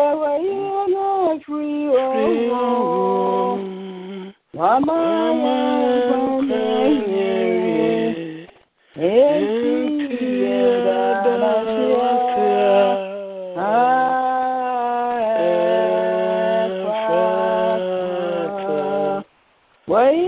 Wherever you are free, oh Lord. Oh. Mama, Mama, Why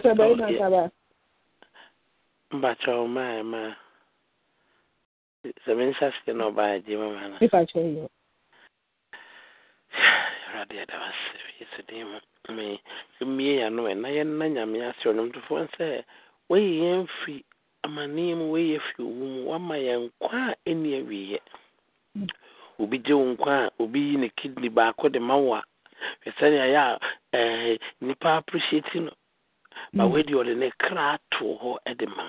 Oh, sɛ bɛyɛ ma sɛ menhyɛ seɛ na ɔbaa gye ma ma nipa awurade yɛda wase yesu din mu. Me mmie yɛanom ɛ na yɛnna nyame ase. Ɔnomtofoɔ sɛ wayi yɛn fi amanneɛ mu wayi yɛ fi owu mu wama yɛn nkwa a ɛnni awieɛ obi gye wo nkwa a obi yi ne kidney baako de ma wo a. Hwɛ sɛnea ɛyɛ a eh, nnipa appreciate no. Ma wadi ɔde ne kra ato hɔ de ma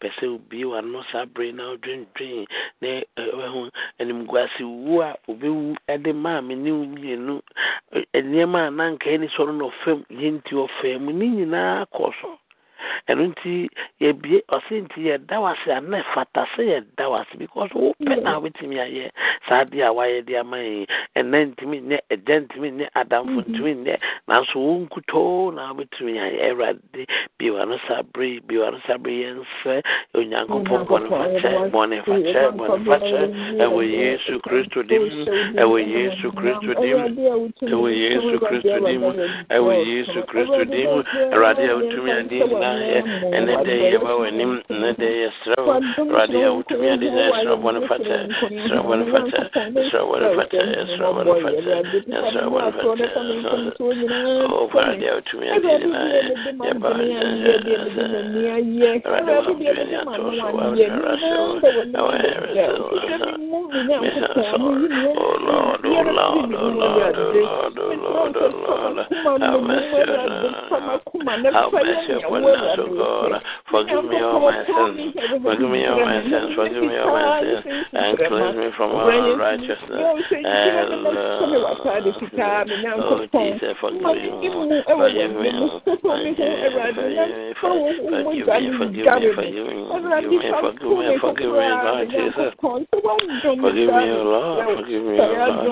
pɛ sɛ obie wano saa bere na wodwendwen na ɛho animguase wu a obɛwu de maa me ne mmienu nneɛma a na nka ɛni sɔre no ɔfam yɛnti ɔfaa mu ne nyinaa kɔ so ɛno nti yɛbie ɔse nti yɛda wase a na ɛfata sɛ yɛda wase because wopɛ na wobɛtumi ayɛ saa deɛ a wayɛ de ama yɛ ɛnɛ ntumi nyɛ ɛgya ntumi nyɛ adamfo ntumi nyɛ nanso wo nkutoo na wobɛtumi ayɛ awurade biewa no saa bere biewa no saa bere yɛnsɛ onyankopɔn bɔnefakyɛ bɔnefakyɛ bɔnefakyɛ ɛwɔ yesu kristo dim ɛwɔ yesu kristo dim ɛwɔ yesu kristo dim ɛwɔ yesu kristo dim awurade a wotumi ade nyinaa ɛne dɛ a wotumi lord lord lord lord lord lord sins, oh God. Forgive me all my sins. Forgive me all my sins. Forgive me all my sins. And cleanse me from all unrighteousness. And, oh, Jesus, forgive me. Forgive me. Forgive me. Forgive me. Forgive me. Forgive me. Forgive me. Forgive me, Lord Jesus. Forgive me, Lord. Forgive me, Lord.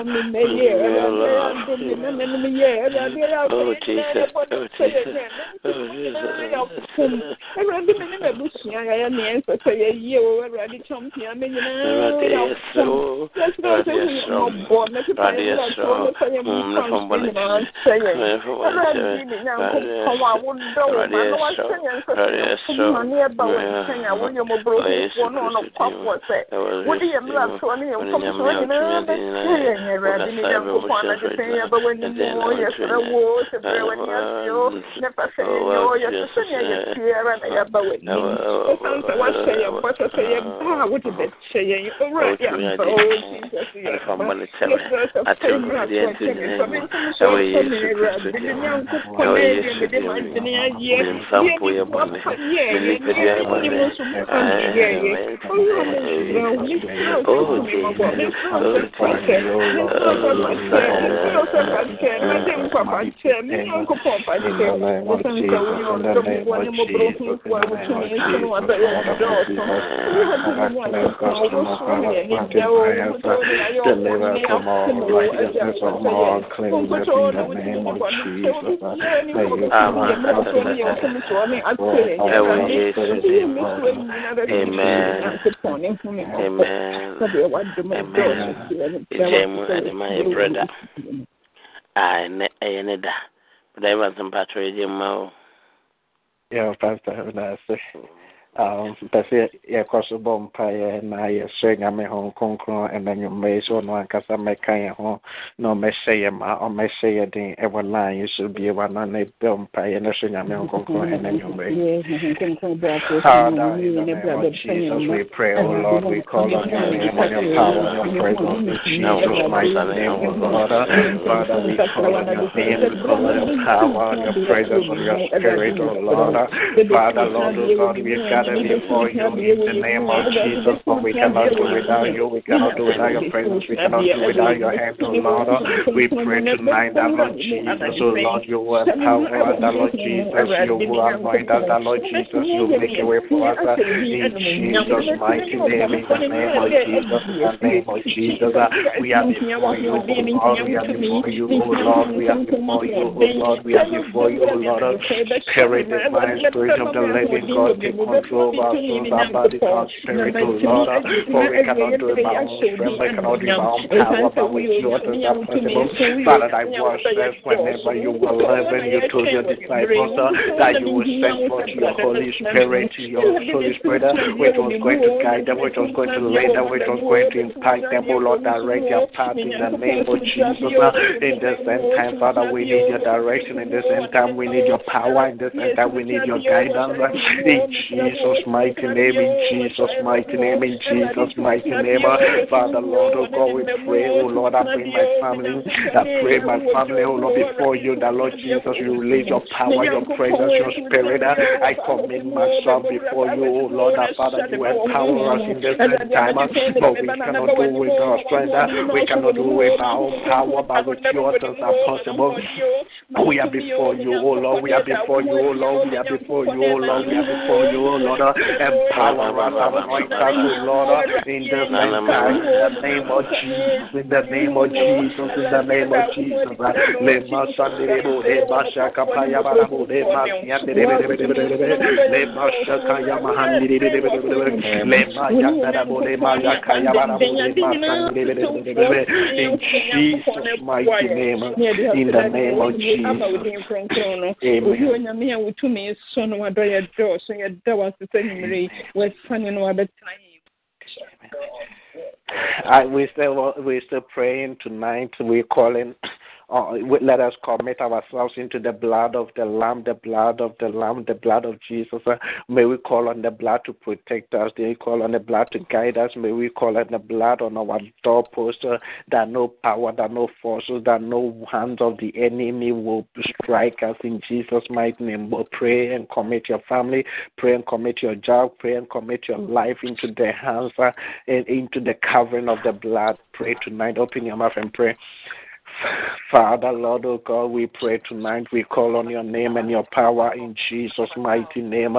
Forgive me, Lord. Oh, Jesus. Oh, Jesus. Oh, Jesus. 我哋又唔系。Na yɛaba w'anim ɛsiane sɛ wahyɛ yɛn sɛ yɛba a wode bɛkyɛ yɛn owurade o jesus nyankopɔn mede m'adwene ayɛ nso owura mesrɛ wo mesrɛ wo sɛ mesrɛ wo sɛ fakyɛ mesrɛ wo sɛ fakyɛ nkwa fakyɛ me nyankopɔn fakyɛ wo sɛ ne wode mmɔbɔ no sɛ obibiara ne mmɔbɔ yɛ mmɔbɔ ne yɛ mfomsoɔ ne akyɛ yɛn awurade wode yɛ mmɛsoa nyina bɛfiri nyankopɔn ne hu me mmɔbɔ sɛdeɛ wade mo dɔɔso tiɛ no Ɛgya mu ade ma yɛ brɛda a ɛnɛ ɛyɛ ne da brɛda ɛba nsɛmpatwerɛ ɛgya mu ma o Yeah, Pastor, that's it. Um, mpɛ sɛ yɛkɔ so bɔ mpaeɛ na yɛsrɛ nyame ho kronkron ɛna nnwummerɛ yi sɛ ɔno ankasa mɛka yɛn ho na ɔmɛhyɛ yɛ ma ɔmɛhyɛ yɛ den ɛwɔ line yi so bie wa na na bɔ mpaeɛ na srɛ nyame ho kronkron ɛna nnwummerɛ yi Father, in the name of Jesus, we pray, oh Lord, we call on your name and your power and your presence in Jesus' mighty name, oh Lord. Father, we call on your name, we call on your power and your presence and your spirit, oh Lord. Father, Lord, oh God, we've gathered before you in the name of Jesus, for we cannot do without you, we cannot do without your presence, we cannot do without your hand, oh Lord. We pray tonight that Lord Jesus, oh Lord, you will empower that Lord Jesus, you will anoint that Lord Jesus, you make a way for us uh, in Jesus' mighty name, in the name of Jesus, in the name of Jesus. Uh, we are before you, oh Lord, we are before you, oh Lord, we are before you, oh Lord, we are before you, oh Lord. Spirit, divine spirit of the living God, take control of our souls, our bodies, our spirit, oh Lord. For we cannot do it by our own strength, we cannot do it by our own power, but with you possible. Father, I was there whenever you were living, you told your disciples uh, that you would send forth your Holy Spirit, your Holy Spirit, uh, which was going to guide them, which was going to lead them, which was going to impact them, oh Lord, direct their path in the name of Jesus. Uh, in this end time, Father, we need your direction. In this end time, we need your power. In this end time, we need your guidance. In Jesus' mighty name, in Jesus' mighty name, in Jesus' mighty name. Uh, Father, Lord, oh God, we pray, oh Lord, I bring my family, I pray my family, oh Lord, before you, that Lord Jesus, you release your power, your presence, your spirit. Uh, I commit myself before you, oh Lord, that Father, you empower us in this time, uh, but we cannot do with our strength, uh, we cannot do with our own power, but with your things are possible. We are before you, oh Lord, we are before you, oh Lord, we are before you, oh Lord, we are before you, oh Lord, uh, empower us, anoint us, oh Lord, uh, in this end time, in the name of Jesus, in the name of Jesus, in the name of Jesus. uh, Lema sanderebo, lema shakapaya barabu, lema siyanderebo, lema shakaya mahandirebo, lema yakarabo, lema yakaya barabu, lema sanderebo, in Jesus' mighty name, in the name of Jesus. obi onyame no sɛ nwummere yi wasane no wabɛtena I, we still we still praying tonight. We're calling. Uh, let us commit ourselves into the blood of the Lamb, the blood of the Lamb, the blood of Jesus. Uh, may we call on the blood to protect us. May we call on the blood to guide us. May we call on the blood on our doorpost uh, that no power, that no forces, that no hands of the enemy will strike us in Jesus' mighty name. But pray and commit your family, pray and commit your job, pray and commit your life into the hands uh, and into the covering of the blood. Pray tonight. Open your mouth and pray. Father, Lord, oh God, we pray tonight. We call on your name and your power in Jesus' mighty name.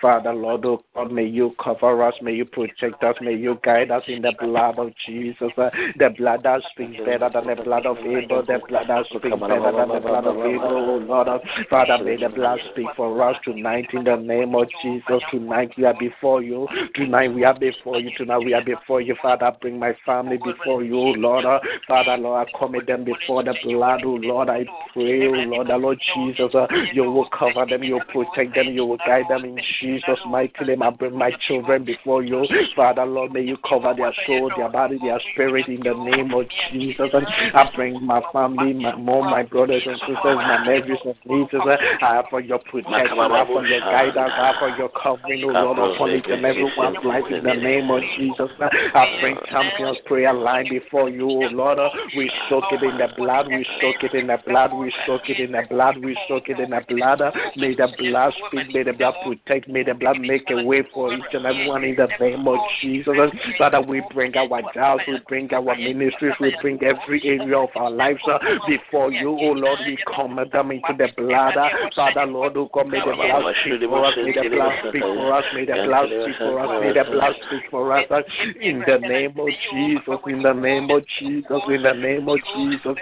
Father, Lord, oh God, may you cover us, may you protect us, may you guide us in the blood of Jesus. The blood that speaks better than the blood of Abel, the blood that speaks better than the blood of Abel, oh Lord. Father, may the blood speak for us tonight in the name of Jesus. Tonight we are before you. Tonight we are before you. Tonight we are before you, Father. Bring my family before you, oh Lord. Father, Lord, I commit them before the blood, oh Lord. I pray, oh Lord, the Lord Jesus, uh, you will cover them, you will protect them, you will guide them in Jesus' mighty name. I bring my children before you. Father, Lord, may you cover their soul, their body, their spirit in the name of Jesus. And I bring my family, my mom, my brothers and sisters, my nephews and nieces. Uh, I have for your protection, I for your guidance, I for your covering, oh Lord, upon each and everyone's life in the name of Jesus. Uh, I bring champions prayer line before you, oh Lord. We soak it in the blood, we soak it in the blood, we soak it in the blood, we soak it in the blood. Uh, may the blood speak, may the blood protect, may the blood make a way for each and everyone in the name of Jesus. Father, we bring our jobs, we bring our ministries, we bring every area of our lives uh, before you, oh Lord. We commit them into the blood. Uh, Father, Lord, oh God, may the blood speak for us, may the blood speak for us, may the blood speak for us, may the blood speak for us. In the name of Jesus, in the name of Jesus, in the name of Jesus.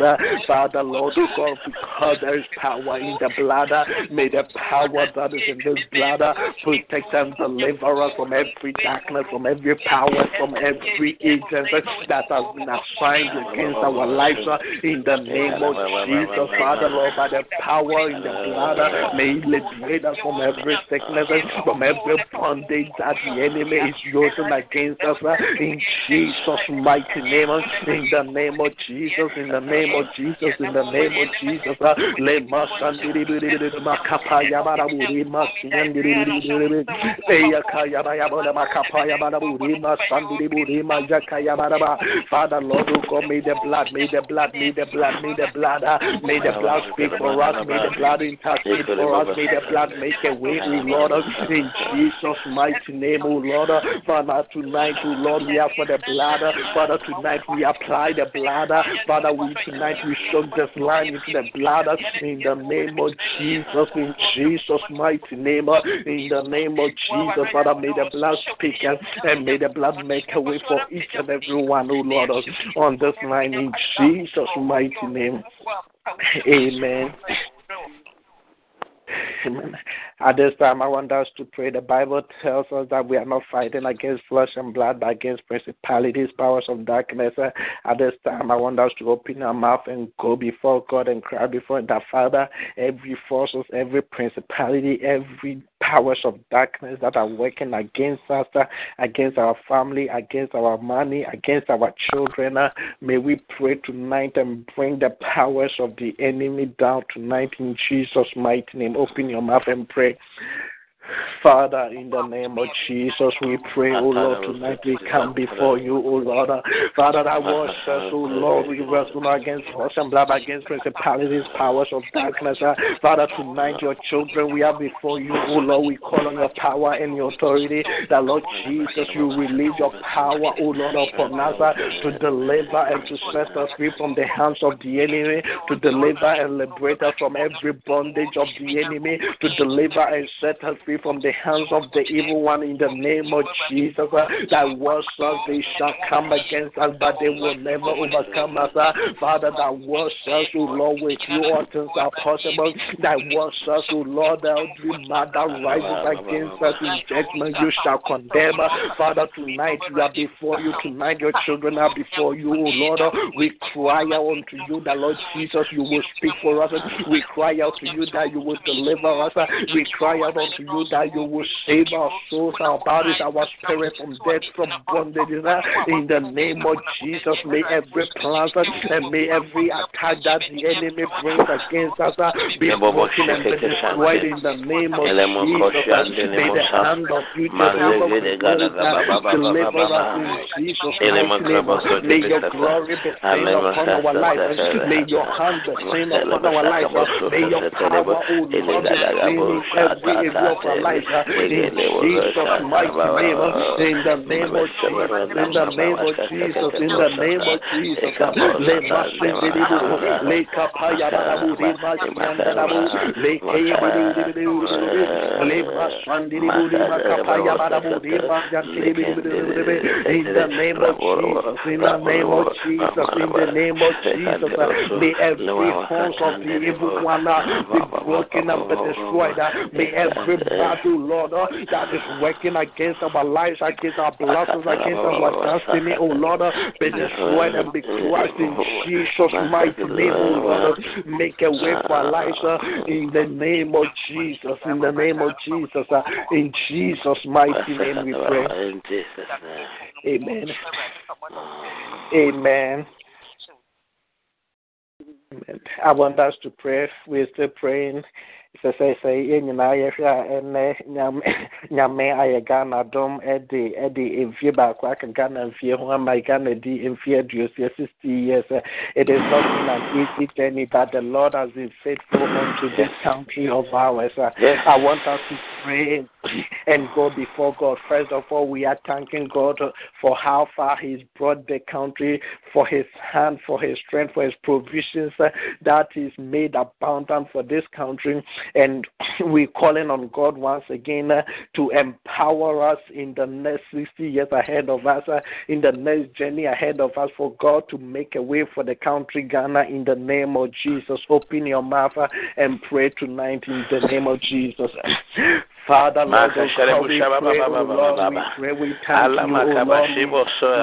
Father, Lord, oh God, because there is power in the blood, may the power that is in this blood protect and deliver us from every darkness, from every power, from every agent that has been assigned against our lives. In the name of Jesus, Father, Lord, by the power in the blood, may He liberate us from every sickness, from every bondage that the enemy is using against us. In Jesus' mighty name, in the name of Jesus, in the name of Jesus, in the name of Jesus. Ah. Yabara Father Lord, who God, may the blood, may the blood, may the blood, may the blood, ah. may the blood speak for us, may the blood intercede for us, may the blood make a way, O Lord, ah. in Jesus' mighty name, O Lord. Father, tonight, O Lord, we are for the blood. Father, tonight we apply the blood. Father, we tonight we soak this line into the blood in the name of Jesus, in Jesus' mighty name, uh, in the name of Jesus, Father, may the blood speak uh, and may the blood make a way for each and every one, oh Lord, on this line in Jesus' mighty name. Amen. At this time, I want us to pray. The Bible tells us that we are not fighting against flesh and blood, but against principalities, powers of darkness. At this time, I want us to open our mouth and go before God and cry before the Father. Every forces, every principality, every powers of darkness that are working against us, against our family, against our money, against our children. May we pray tonight and bring the powers of the enemy down tonight in Jesus' mighty name. Open your mouth and pray. Father, in the name of Jesus, we pray, O Lord, tonight we come before you, O Lord. Father, that was us, O Lord, we wrestle against horse and blood, against principalities, powers of darkness. Father, tonight your children, we are before you, O Lord. We call on your power and your authority. That, Lord Jesus, you release your power, O Lord, upon us uh, to deliver and to set us free from the hands of the enemy, to deliver and liberate us from every bondage of the enemy, to deliver and set us free from the hands of the evil one in the name of Jesus. Uh, that words us, they shall come against us, but they will never overcome us. Uh, Father, that words us, O Lord, with you all things are possible. That words us, O Lord, every mother rises against us in judgment, you shall condemn. Uh, Father, tonight we are before you. Tonight your children are before you, O Lord. We cry out unto you that, Lord Jesus, you will speak for us. We cry out to you that you will deliver us. We cry out unto you that you will save our souls, our bodies, our spirit from death, from bondage. In the name of Jesus, may every plan and may every attack that the enemy brings against us uh, be broken and destroyed in the name of Jesus. May the hand of you deliver us in Jesus' name. May your glory be seen upon our lives. May your hand be seen upon our lives. May your power, O Lord, be seen in every area of our lives. In Jesus' mighty name. In the name of Jesus. In the name of Jesus. In the name of Jesus. Le masindiribu. Le kapaya barabu. Le masindirabu. Le kayabiribu. Le masandiribu. Le makapaya barabu. Le masandiribu. In the name of Jesus. In the name of Jesus. In the name of Jesus. May every force of the evil one be broken up and destroyed. May every battle, Lord, uh, that is working against our lives, against our blessings, against our destiny, oh Lord, be destroyed and be crushed in Jesus' mighty name, oh Lord. Uh, make a way for our lives uh, in the name of Jesus. In the name of Jesus. In Jesus' mighty name we pray. Amen. Amen. I want us to pray. We're still praying. Sɛ sɛ sɛ yɛn nyinaa yɛhwɛ a ɛnɛ nyame ayɛ ghana dɔm ɛde ɛde mfie baako aka ghana mfie ho ama ghana di mfie aduosia sixty years. It is not been an easy journey but the lord has been faithful unto this country of ours. I want us to pray and go before god. First of all we are thanking god for how far he's brought the country for his hand for his strength for his provisions that is made abundant for this country and we're calling on God once again uh, to empower us in the next 60 years ahead of us, uh, in the next journey ahead of us, for God to make a way for the country Ghana in the name of Jesus. Open your mouth uh, and pray tonight in the name of Jesus. Father, Lord, we pray, oh Lord, we pray, we thank you, oh Lord,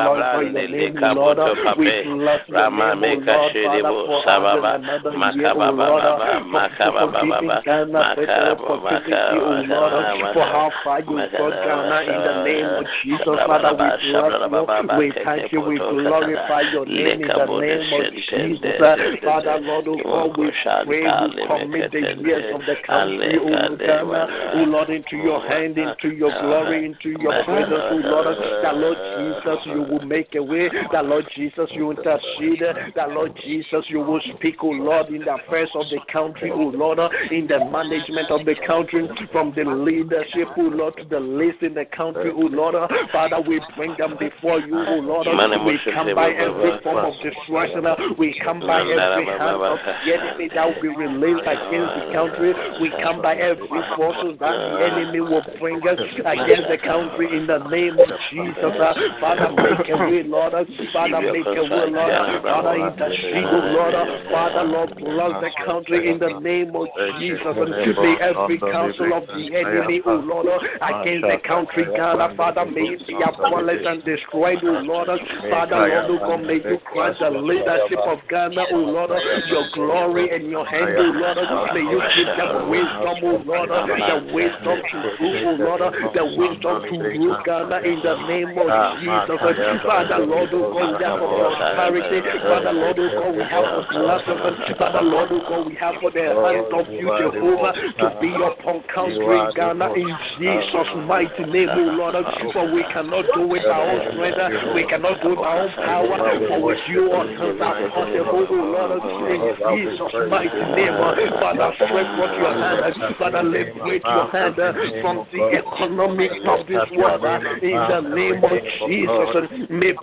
Lord, for your name, Lord, we bless your name, oh Lord, Father, for another year, oh Lord, for forgiving Ghana, for positivity, oh Lord, for how far you brought Ghana in the name of Jesus, Father, we bless you, we thank you, we glorify your name in the name of Jesus, Father, Lord, oh God, we pray, we commit the years of the country, oh Ghana, oh Lord, into your hand, into your glory, into your presence, oh Lord. That Lord Jesus, you will make a way. That Lord Jesus, you intercede. That Lord Jesus, you will speak, oh Lord, in the affairs of the country, oh Lord, in the management of the country, from the leadership, oh Lord, to the least in the country, oh Lord. Uh, Father, we bring them before you, oh Lord. Uh, uh, we come by every form of destruction. We come by every hand of the enemy that will be released against the country. We come by every force that the enemy will bring us against the country in the name of Jesus. Father, make a way, Lord. Father, make a way, Lord. Father, intercede, oh Lord. Father, Lord, bless the country in the name of Jesus. May every counsel of the enemy, oh Lord, against the country, Ghana, Father, may it be abolished and destroyed, oh Lord. Father, Lord, oh God, may you crush the leadership of Ghana, oh Lord, your glory and your hand, oh Lord. May you give them wisdom, oh Lord, the wisdom to rule, oh Lord, the wisdom to rule Ghana in the name of Jesus. Father, Lord, oh God, we have prosperity. Father, Lord, oh God, we have for blessings. Father, Lord, oh God, we have for the hands of you, Jehovah, to be upon country Ghana in Jesus' mighty name, oh Lord. For we cannot do it our own strength, we cannot do it our own power, for with you on things are possible, oh Lord. In Jesus' mighty name, Father, stretch forth your hand, Father, liberate your hand from the economic of this world in the name of Jesus. May,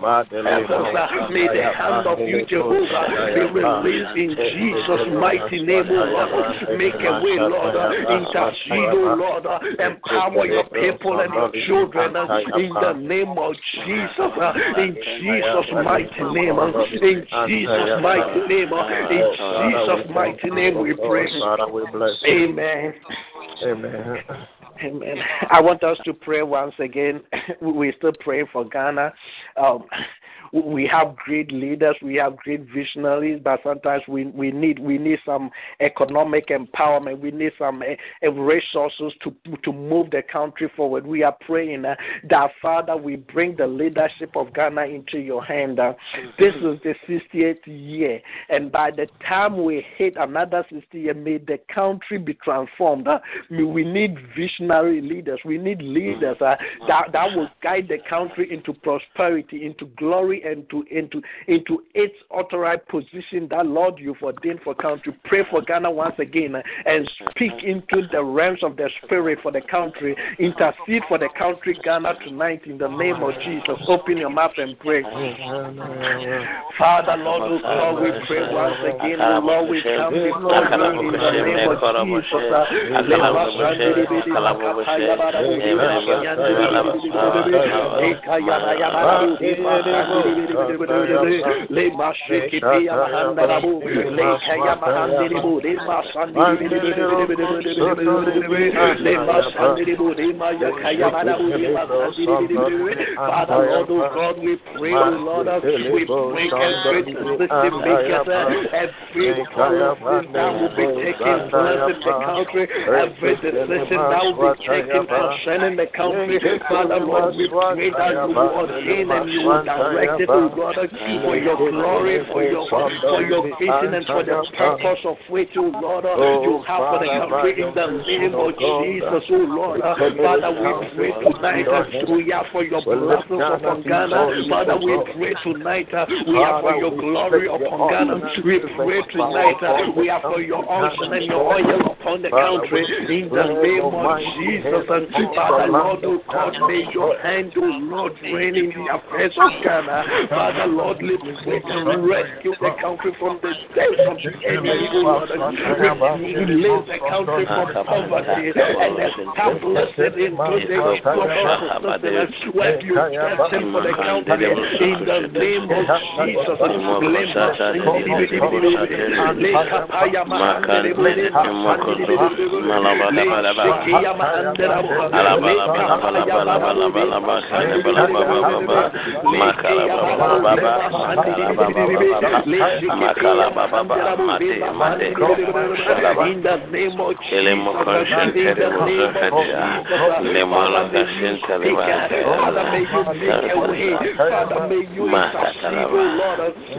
may the hand of you, Jehovah, be released in Jesus' mighty name, O Lord. Make a way, Lord. Intercede, O Lord. Empower your people and your children uh, in the name of Jesus. Uh, in Jesus' mighty name. Uh, in Jesus' mighty name. In Jesus' mighty name we pray. Amen. Amen. Amen. I want us to pray once again. we still pray for Ghana. Um, we have great leaders, we have great visionaries, but sometimes we, we need we need some economic empowerment. We need some uh, resources to to move the country forward. We are praying uh, that Father, we bring the leadership of Ghana into your hand. Uh, this is the 68th year, and by the time we hit another 60 year, may the country be transformed. we need visionary leaders. We need leaders uh, that, that will guide the country into prosperity, into glory, and to into into its authorized position that Lord you've ordained for country. Pray for Ghana once again and speak into the realms of the spirit for the country. Intercede for the country Ghana tonight in the name of Jesus. Open your mouth and pray. Father, Lord, oh God, we pray once again, oh Lord, we come before you in the name of Jesus. Father, Lord, oh God, we pray, oh Lord, we break every system makers, every policy that will be taken place in the country, every decision that will be taken concerning the country. Father, Lord, we pray that you will ordain and you will direct oh God, for your glory, for your for your vision and for the purpose of which, oh Lord, you have for the country in the name of Jesus, oh Lord. Father, we pray tonight, we are for your blessings upon Ghana. Father, we pray tonight, uh, we are for your glory upon Ghana. We pray tonight, uh, we are for your unction and your oil upon the country. In the name of Jesus, and Father, Lord, oh God, may your hand, oh Lord, reign in the affairs of Ghana. Father, Lord, pray and rescue the country from the death of the enemy, release the country from poverty and establish it into the global where you destined for the country in the name of Jesus. In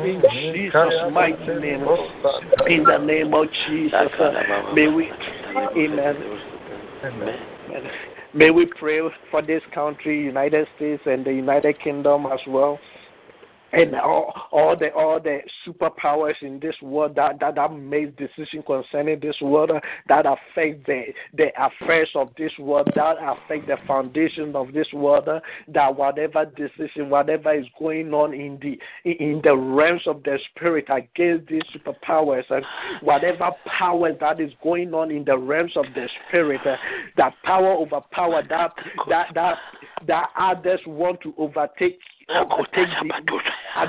in Jesus' mighty name. In the name of Jesus, may we, amen. Amen. May we pray for this country, United States, and the United Kingdom as well and all, all the all the superpowers in this world that that, that make decisions concerning this world uh, that affect the the affairs of this world that affect the foundation of this world uh, that whatever decision whatever is going on in the in the realms of the spirit against these superpowers and whatever power that is going on in the realms of the spirit uh, that power over power that that that that others want to overtake overtake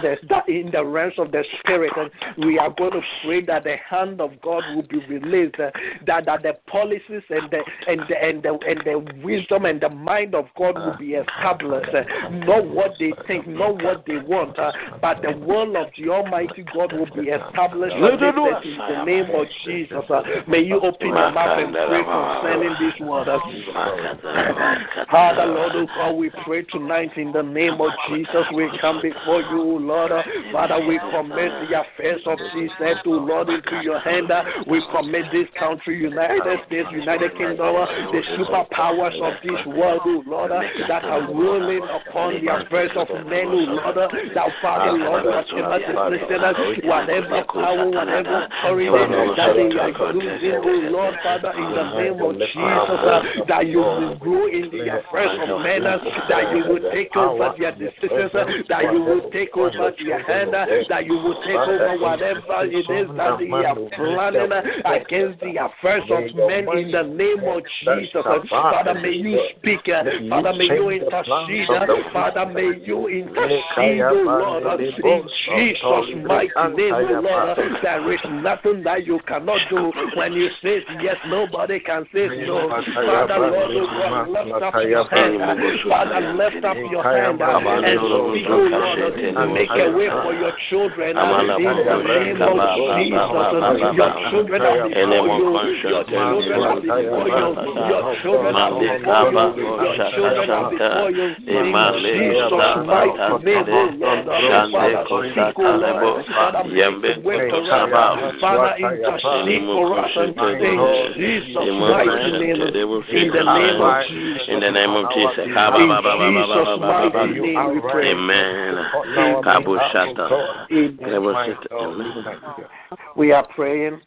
the in the realms of the spirit and we are going to pray that the hand of God will be released uh, that, that the policies and the and the, and the and the wisdom and the mind of God will be established. Uh, not what they think not what they want uh, but the will of the Almighty God will be established in the name of Jesus. Uh, may you open your mouth and pray concerning this word. Father Lord oh God we pray tonight in the name of Jesus Jesus, we come before you, Lord. Father, we commit the affairs of this to Lord into your hand. We commit this country, United States, United Kingdom, the superpowers of this world, Lord, that are ruling upon the affairs of men, Lord. That Father, Lord, whatever decision, whatever power, whatever authority that they are using, Lord, Father, in the name of Jesus, that you will grow in the affairs of men, that you will take over their decisions that you will take over your hand, that you will take over whatever it is that you are uh, planning against the affairs of men in the name of Jesus. Uh, uh, Father, may you speak. Father, may you intercede. Father, may you intercede, oh Lord, in Jesus' mighty name, oh Lord. There is nothing that you cannot do. When you say yes, nobody can say no. Father, Lord, oh God, lift up your hand. Father, lift up your hand and speak, O Lord, make a way for your children in the name of Jesus. Your children are before you. Your children are before you. Your children are before you. Your children are before you. In Jesus' mighty name, oh Lord, Father, Father, intercede for us in Jesus' mighty name. In the name of Jesus. In the name of Jesus. In Jesus' mighty name. Amen. We are praying.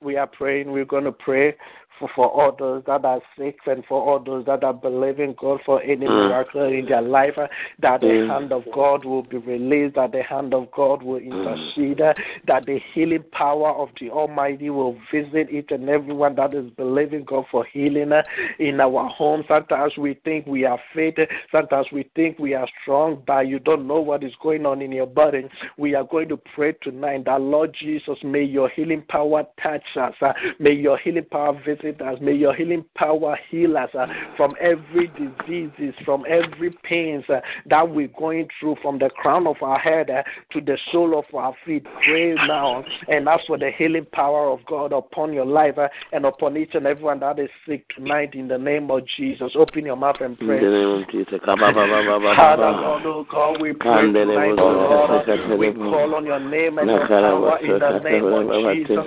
We are praying. We're going to pray for, for all those that are sick and for all those that are believing God for any Mm. miracle in their life, uh, that the Mm. hand of God will be released, that the hand of God will intercede, uh, that the healing power of the Almighty will visit each and everyone that is believing God for healing uh, in our home. Sometimes we think we are fit, sometimes we think we are strong, but you don't know what is going on in your body. We are going to pray tonight that Lord Jesus, may your healing power touch us. may your healing power visit us. May your healing power heal us uh, from every diseases, from every pains uh, that we're going through, from the crown of our head uh, to the sole of our feet. Pray now and ask for the healing power of God upon your life uh, and upon each and everyone that is sick tonight in the name of Jesus. Open your mouth and In pray. the name of Jesus. Father, Lord, oh God, we pray tonight, oh Lord, we call on your name and your power in the name of Jesus.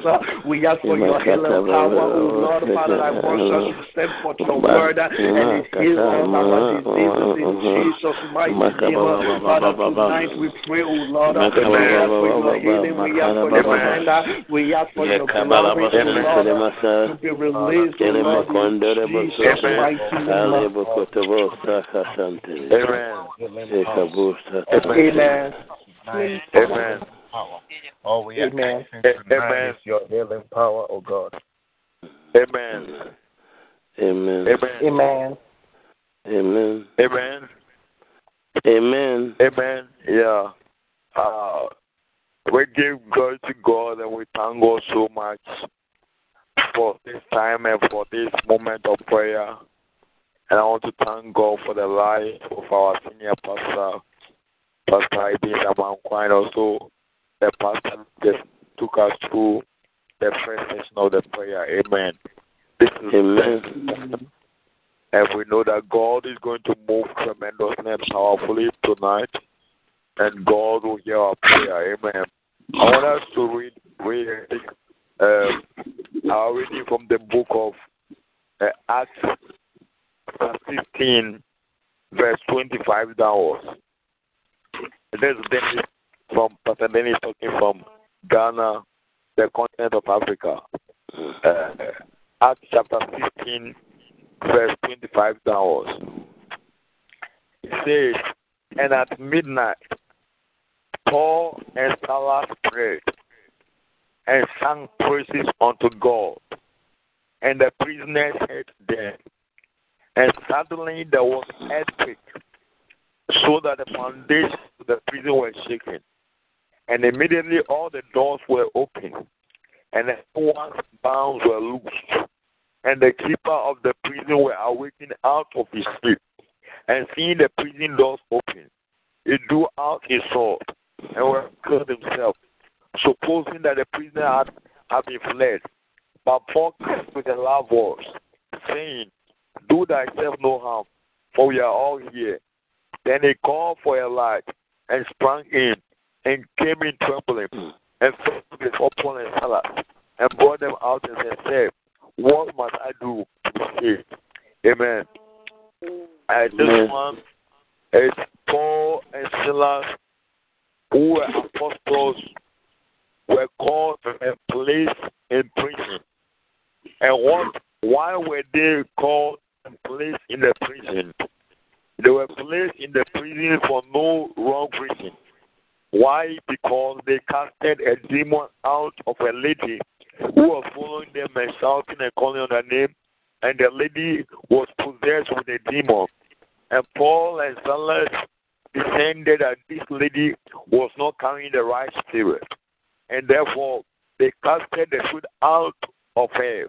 We ask for your healing power, oh Lord, Father, I want us to send forth your word and it heals all our diseases in Jesus' mighty name. Father, tonight we pray, oh Lord, we ask for your healing, we ask for your mind, uh, we ask for your glory, oh Lord, to be released, oh Lord, in Jesus' mighty name. Amen. Amen. All we are Amen. asking tonight is your healing power, oh God. Amen. Amen. Amen. Amen. Amen. Amen. Amen. Yeah. Uh, we give glory to God and we thank God so much for this time and for this moment of prayer. And I want to thank God for the life of our senior pastor, Pastor Ibn Amankwine, also the pastor that took us through the first session of the prayer. Amen. This is Amen. and we know that God is going to move tremendously and powerfully tonight, and God will hear our prayer. Amen. I want us to read, read uh, our reading from the book of uh, Acts chapter 15, verse 25 downwards. This is Dennis from Pastor Dennis talking from Ghana, the continent of Africa. Uh, Acts chapter 15, verse 25 downwards. It says, And at midnight, Paul and Silas prayed and sang praises unto God, and the prisoners heard them. And suddenly there was earthquake, so that the foundations of the prison were shaken. And immediately all the doors were opened, and everyone's bounds were loosed. And the keeper of the prison were awakened out of his sleep, and seeing the prison doors open, he drew out his sword and were killed himself, supposing that the prisoner had, had been fled. But Paul cried with a loud voice, saying, Do thyself no harm, for we are all here. Then he called for a light and sprang in and came in trembling and fell before Paul and Silas and brought them out and said, What must I do to be saved? Amen. And this Amen. one is Paul and Silas, who were apostles, were called and placed in prison. And what? Why were they called and placed in the prison? They were placed in the prison for no wrong reason. Why? Because they casted a demon out of a lady who was following them and shouting and calling on her name, and the lady was possessed with a demon. And Paul and Silas descended that this lady was not carrying the right spirit, and therefore they casted the spirit out of her.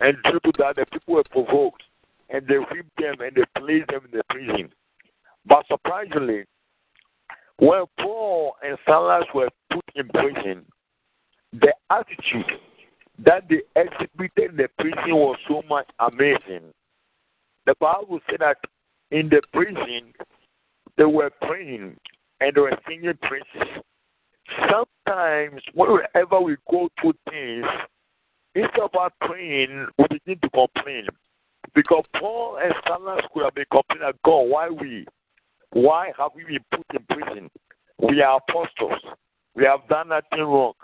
And due to that, the people were provoked, and they whipped them and they placed them in the prison. But surprisingly, When Paul and Silas were put in prison, the attitude that they exhibited in the prison was so much amazing. The Bible said that in the prison they were praying and they were singing praises. Sometimes, wherever we go through things, instead of praying, we begin to complain. Because Paul and Silas could have been complaining, God, why we? Why have we been put in prison? We are apostles. We have done nothing wrong.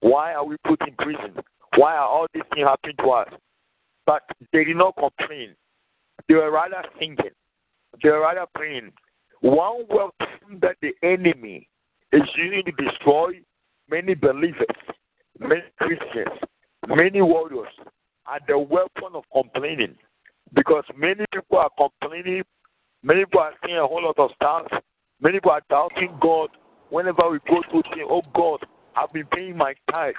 Why are we put in prison? Why are all these things happening to us? But they did not complain. They were rather singing. They were rather praying. One weapon that the enemy is using to destroy many believers, many Christians, many warriors are the weapon of complaining. Because many people are complaining, many people are saying a whole lot of stuff, many people are doubting God whenever we go to say, Oh God, I've been paying my tithes.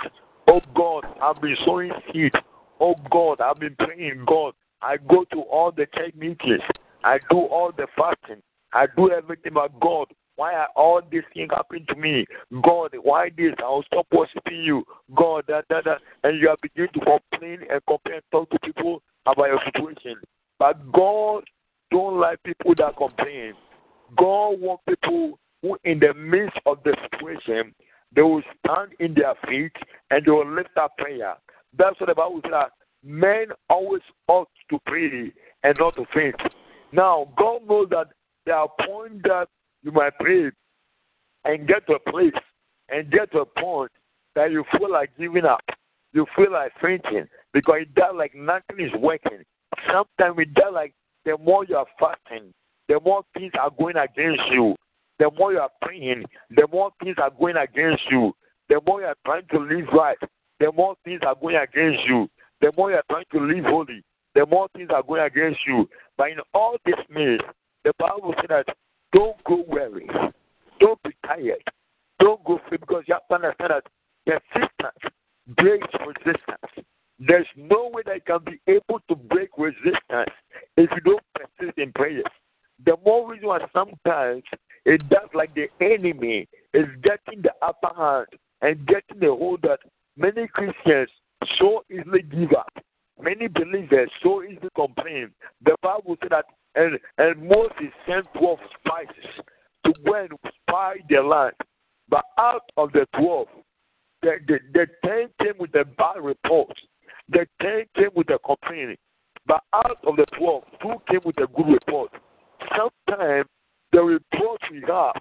Oh God, I've been sowing seed. Oh God, I've been praying God. I go to all the church meetings. I do all the fasting. I do everything but God. Why are all these things happening to me? God, why this? I'll stop worshiping you. God, that, that, that. And you are beginning to complain and complain and talk to people about your situation. But God don't like people that complain. God wants people who, in the midst of the situation, they will stand in their feet and they will lift up prayer. That's what the Bible says. Men always ought to pray and not to faint. Now, God knows that there are points that you might pray and get to a place and get to a point that you feel like giving up. You feel like fainting because it does like nothing is working. Sometimes it does like the more you are fasting, the more things are going against you. The more you are praying, the more things are going against you. The more you are trying to live right, the more things are going against you. The more you are trying to live holy, the more things are going against you. But in all this maze, the Bible says that don't go weary, don't be tired, don't go free because you have to understand that resistance breaks resistance. There's no way that you can be able to break resistance if you don't persist in prayers. The more reason why sometimes it does like the enemy is getting the upper hand and getting the hold that many Christians so easily give up. Many believers so easily complain. The Bible said that and, and Moses sent 12 spices to go and spy the land. But out of the 12, the, the, the 10 came with a bad report. The 10 came with a complaint. But out of the 12, two came with a good report. Sometimes the report we have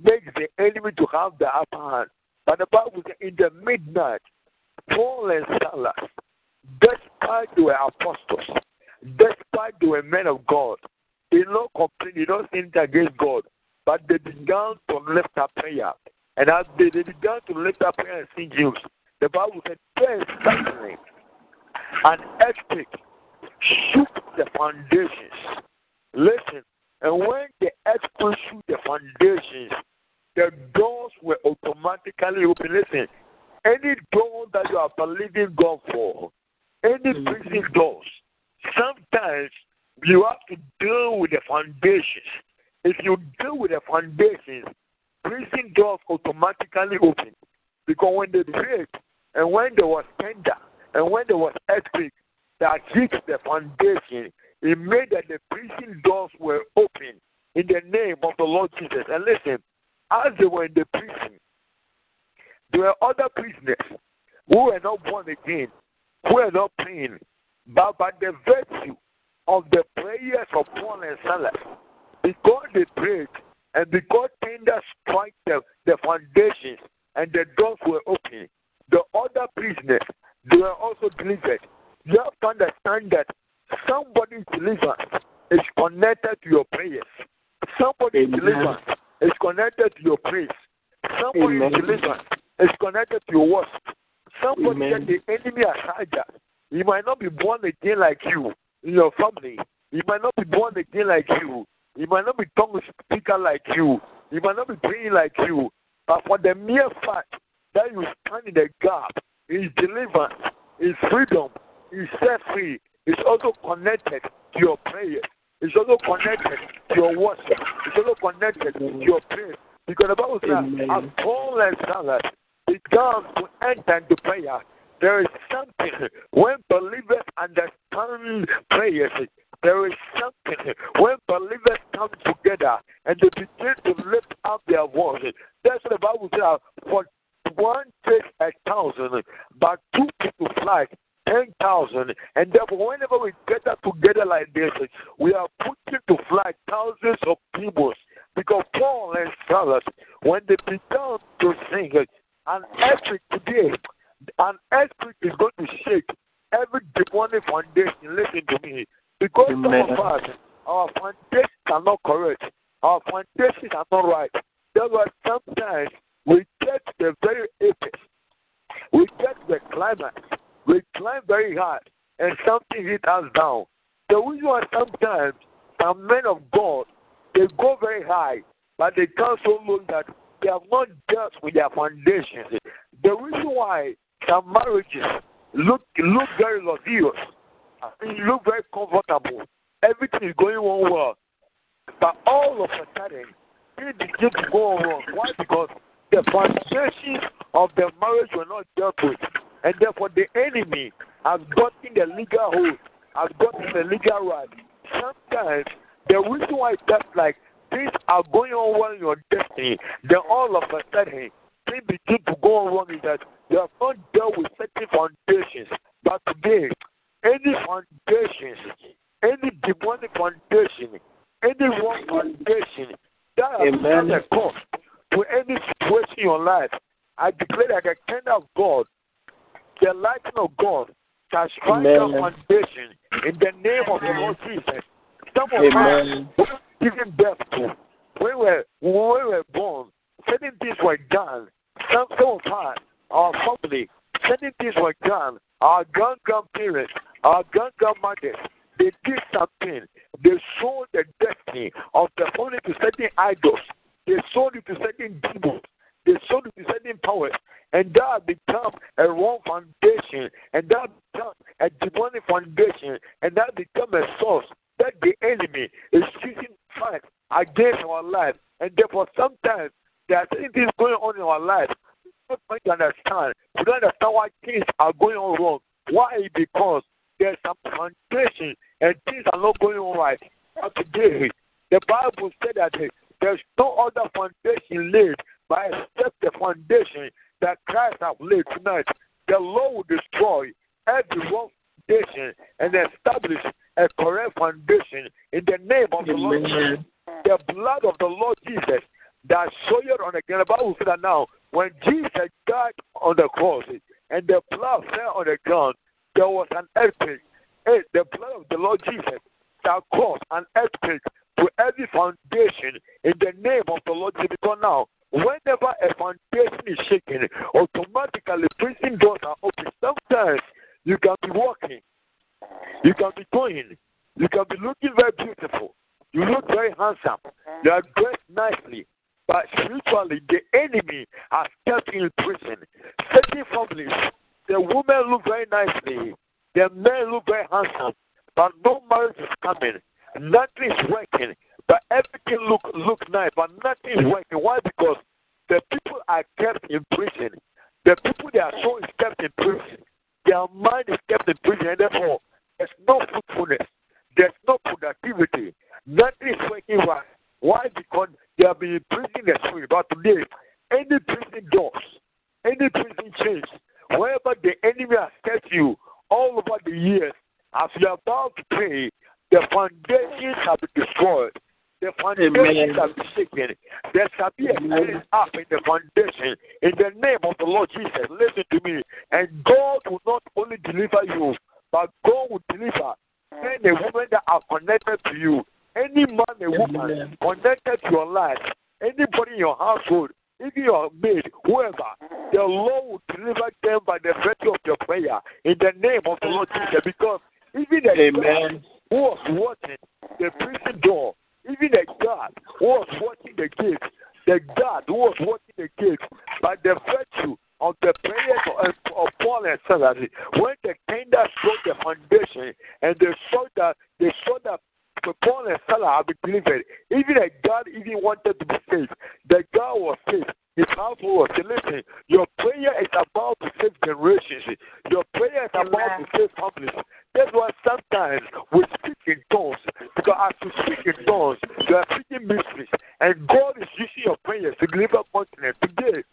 makes the enemy to have the upper hand. But the Bible says in the midnight, Paul and Silas, despite they were apostles, despite they were men of God, they did not complain, they don't sin against God, but they began to lift up prayer. And as they, they began to lift up prayer and sing hymns, the Bible said, there suddenly an earthquake shook the foundations. Listen, and when the earthquake shook the foundations, the doors were automatically open. Listen, any door that you are believing God for, any mm-hmm. prison doors, sometimes you have to deal with the foundations. If you deal with the foundations, prison doors automatically open. Because when they break, and when there was tender, and when there was earthquake that hit the foundation, it made that the prison doors were open in the name of the Lord Jesus. And listen, as they were in the prison, there were other prisoners who were not born again, who were not praying, but by the virtue of the prayers of Paul and Silas, because they prayed and because tender struck the, the foundations and the doors were open, the other prisoners they were also delivered. You have to understand that somebody's deliverance is connected to your prayers. Somebody's Amen. deliverance is connected to your praise. Somebody's Amen. deliverance is connected to your worship. Somebody Amen. the enemy has hijacked. He might not be born again like you in your family. He might not be born again like you. He might not be tongue speaker like you. He might not be praying like you. But for the mere fact that you stand in the gap, his deliverance, his freedom, his set free, is also connected to your prayer. It's also connected to your worship. It's also connected to your prayer. Because the Bible says, as Paul and Silas began to enter into prayer, there is something when believers understand prayers. There is something when believers come together and they begin to lift up their voices. That's what the Bible says. For one takes a thousand, but two people fly ten thousand. And therefore, whenever we gather together like this, we are putting to flight thousands of people. Because Paul and Silas, when they began to sing, an earthquake today, an earthquake is going to shake every demonic foundation. Listen to me. Because Amen. some of us, our foundations are not correct. Our foundations are not right. There were sometimes we get the very apex. We get the climax. We climb very high, and something hit us down. The reason why sometimes some men of God they go very high, but they come so low that they have not dealt with their foundations. The reason why some marriages look look very luxurious, look very comfortable, everything is going on well, but all of a sudden things begin to go wrong. Why? Because the foundations of the marriage were not dealt with, and therefore the enemy has gotten the legal hold, has gotten the legal right. Sometimes the reason why that's like things are going on well in your destiny, then all of a sudden things begin to go wrong is that you have not dealt with certain foundations. But today, any foundations, any demonic foundation, any wrong foundation that has been a cost to any situation in your life, I declare that the kind of God, the lightning of God, shall strike that foundation in the name of the Lord Jesus. Some of Amen. us giving birth to, when we were, when we were born, certain things were done. Some, some of us, our family, certain things were done. Our grand grandparents, our grand grandmothers, they did something. They sold the destiny of the family to certain idols. They sold it to certain demons. It to certain powers. And that become a wrong foundation. And that become a demonic foundation. And that become a source that the enemy is using fight against our life. And therefore, sometimes there are certain things going on in our life. We don't understand. We don't understand why things are going on wrong. Why? Because there's some foundation and things are not going on right. But today, the Bible said that there's no other foundation laid but except the foundation that Christ has laid tonight. The Lord will destroy every wrong foundation and establish a correct foundation in the name of the Lord Jesus. The blood of the Lord Jesus that showed on the ground. The Bible said that now, when Jesus died on the cross and the blood fell on the ground, there was an earthquake. Hey, the blood of the Lord Jesus that caused an earthquake to every foundation in the name of the Lord Jesus. Because now, whenever a foundation is shaken, automatically prison doors are open. Sometimes you can be walking you can be going. You can be looking very beautiful. You look very handsome. You are dressed nicely. But spiritually, the enemy has kept in prison. Certain families, the women look very nicely. The men look very handsome. But no marriage is coming. Nothing is working. But everything look look nice, but nothing is working. Why? Because the people are kept in prison. The people they are so is kept in prison. Their mind is kept in prison, and therefore there's no fruitfulness. There's no productivity. Nothing is working right. Why? Because they have been imprisoned the spirit. But today, any prison doors, any prison chains, wherever the enemy has kept you all over the years, as you are about to pray, the foundations have been destroyed. The been shaken. There shall be a cleaning up in the foundation in the name of the Lord Jesus. Listen to me. And God will not only deliver you, but God will deliver men and women that are connected to you. Any man and woman connected to your life, anybody in your household, even your maid, whoever, the Lord will deliver them by the virtue of your prayer in the name of the Lord Jesus. Because even the Amen. who was watching the prison door, even the God who was watching the gate, the God who was watching the gate, by the virtue of the prayers of, Paul and Silas, when the kingdom showed the foundation and they saw that they saw that Paul and Silas have been delivered, even a God even wanted to be saved, the God was saved. His household was saved. Listen, your prayer is about to save generations. Your prayer is about to save families. That's why sometimes we speak in tongues. Because as you speak in tongues, you are speaking mysteries. And God is using your prayers to deliver continent. Today,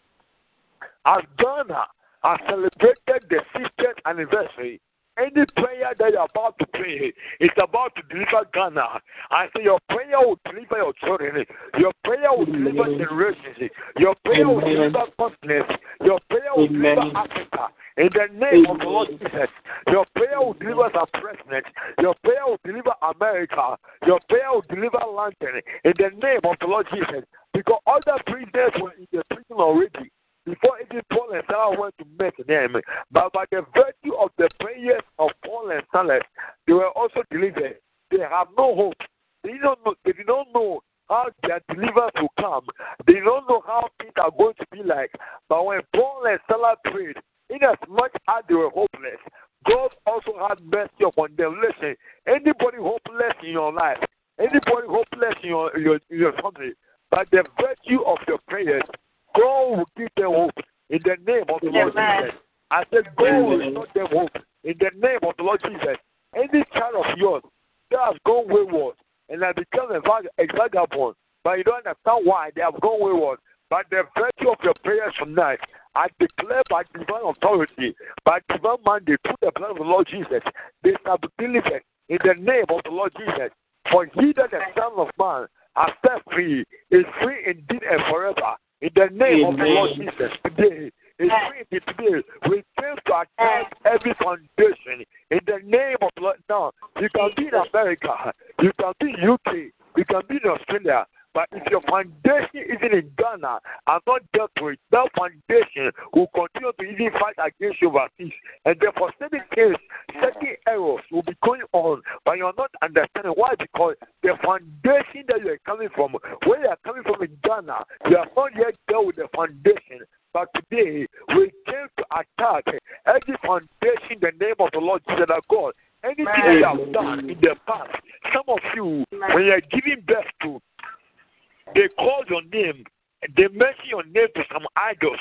as Ghana has celebrated the 60th anniversary any prayer that you're about to pray is about to deliver Ghana. I say your prayer will deliver your children. Your prayer will deliver generations. Your prayer will deliver continents. Your prayer will deliver Africa. In the name of the Lord Jesus, your prayer will deliver our president. Your prayer will deliver America. Your prayer will deliver London. In the name of the Lord Jesus. Because other presidents were in the prison already before even Paul and Silas went to meet them. But by the virtue of the prayers of Paul and Silas, they were also delivered. They have no hope. They don't know, they did not know how their deliverance will come. They don't know how things are going to be like. But when Paul and Silas prayed, inasmuch as as they were hopeless, God also had mercy upon them. Listen, anybody hopeless in your life, anybody hopeless in your, your, your family, by the virtue of your prayers, God will give them hope in the name of the Lord Jesus. I said, God will give them hope in the name of the Lord Jesus. Any child of yours that has gone wayward and has become a vagabond, but you don't understand why they have gone wayward. By the virtue of your prayers tonight, I declare by divine authority, by divine mandate, through the blood of the Lord Jesus, they shall be delivered in the name of the Lord Jesus. For he that the Son of Man has set free is free indeed and forever. In the name Amen. of the Lord Jesus, today, today, we came to attack every foundation in the name of Lord. Now, you can be in America, you can be in UK, you can be in Australia, but if your foundation isn't in Ghana and not dealt with, that foundation will continue to even fight against you overseas. And therefore, certain things, certain errors will be going on, but you're not understanding why. Because the foundation that you're coming from, where you're coming from in Ghana, you have not yet dealt with the foundation. But today, we came to attack every foundation in the name of the Lord Jesus our God. Anything that you have done in the past, some of you, when you're giving birth to, they call your name. They mention your name to some idols.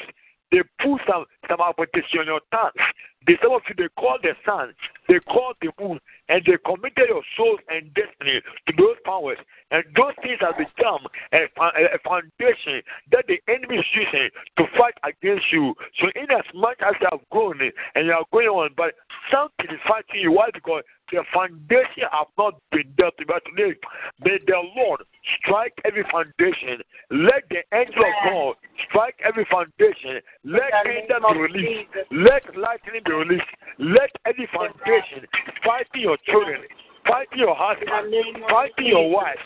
They put some some application on your tongue. They some of you they call the sun, they call the moon, and they committed your souls and destiny to those powers. And those things have become a, a foundation that the enemy is using to fight against you. So in as much as you have grown and you are going on, but something is fighting you. Why? Because the foundation have not been dealt with. But today, may the Lord strike every foundation. Let the angel of God strike every foundation. Let angels be released. Let lightning be released. Let any foundation fighting your children, fighting your husband, fighting your wife,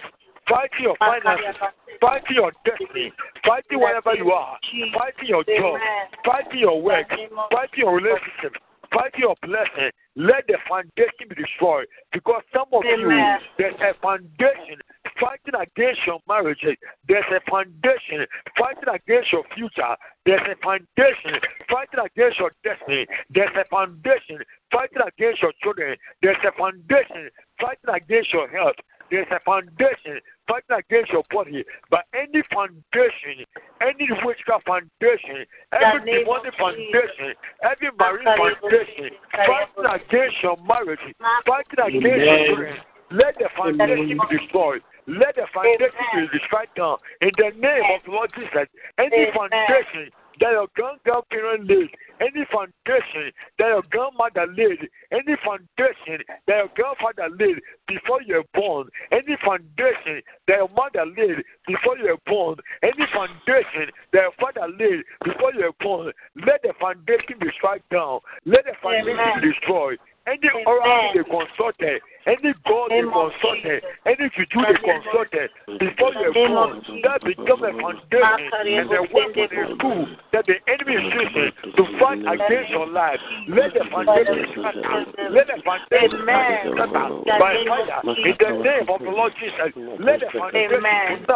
fighting your finances, fighting your destiny, fighting wherever you are, fighting your job, fighting your work, fighting your relationship, fighting your blessing. Let the foundation be destroyed. Because some of Amen. you, there's a foundation fighting against your marriage. There's a foundation fighting against your future. There's a foundation fighting against your destiny. There's a foundation fighting against your children. There's a foundation fighting against your health. There's a foundation. Fighting against your body. But any foundation, any witchcraft foundation, every demonic foundation, every marine foundation, fighting against your marriage, fighting against your children, let the foundation be destroyed. Let the foundation be destroyed down. In the name of the Lord Jesus, any foundation that your grandparent laid, any foundation that your grandmother laid, any foundation that your grandfather laid before you were born, any foundation that your mother laid before you were born, any foundation that your father laid before you were born, let the foundation be struck down. Let the foundation be destroyed. Any oral they consulted, any God they consulted, any juju they consulted before you born, that become a foundation and a weapon in school that the enemy is using to fight against your life. Let the foundation scatter. Let the foundation scatter by fire. in the name of the Lord Jesus. Let the foundation tonight.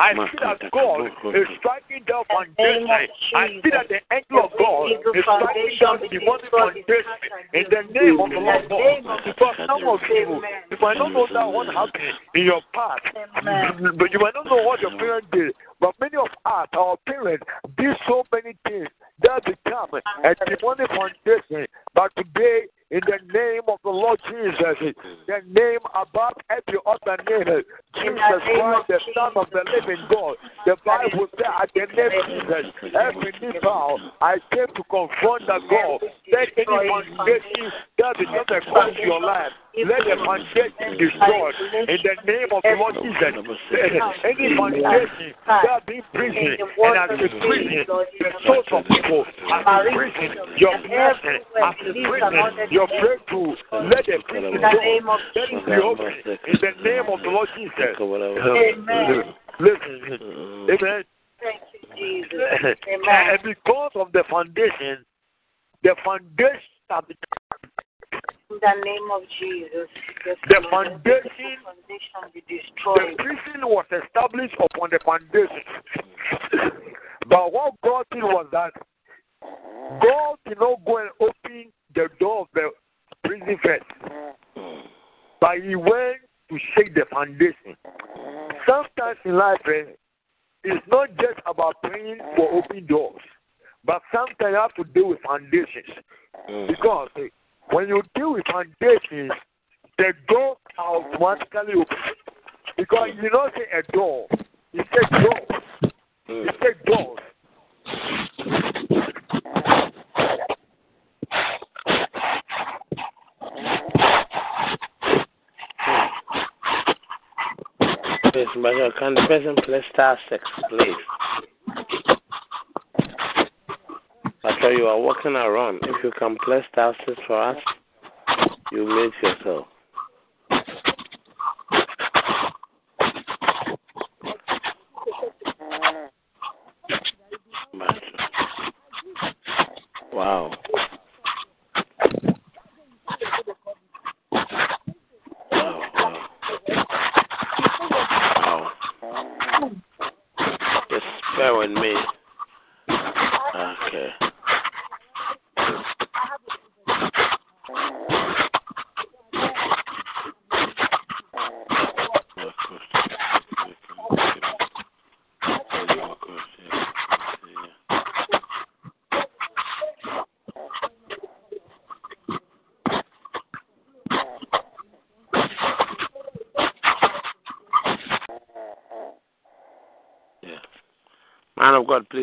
I see that God is striking down foundation. I see that the angel of God is striking down the demonic foundation in the name of the Lord God. Because some of you, you might not know that what happened in your past, but you might not know what your parents did. But many of us, our parents, did so many things that become a demonic foundation. But today, in the name of the Lord Jesus, the name above every other name, Jesus Christ, the Son of the living God. The Bible says, at the name of Jesus, every knee bow, I came to confront the God. Let any foundation that is not a your life, let the foundation be destroyed. In the name of the Lord Jesus, any foundation that be prison and as a prison, the souls of people as a prison, your blessing as a prison, your breakthrough, let the prison go. Let it be open. In the name of the Lord Jesus. Amen. Listen. Amen. Thank you, Jesus. Amen. And because of the foundation, the foundation in the name of Jesus. the foundation, foundation be destroyed. the prison was established upon the foundation. but what God did was that God did not go and open the door of the prison first, but He went to shake the foundation. Sometimes in life, eh, it's not just about praying for open doors, but sometimes you have to deal with foundations. Because eh, when you deal with foundations, the door automatically open. Because you don't say a door, you say door. You say doors. Please, Major, can the person play star six, please? After you are walking around, if you can play star six for us, you mute yourself.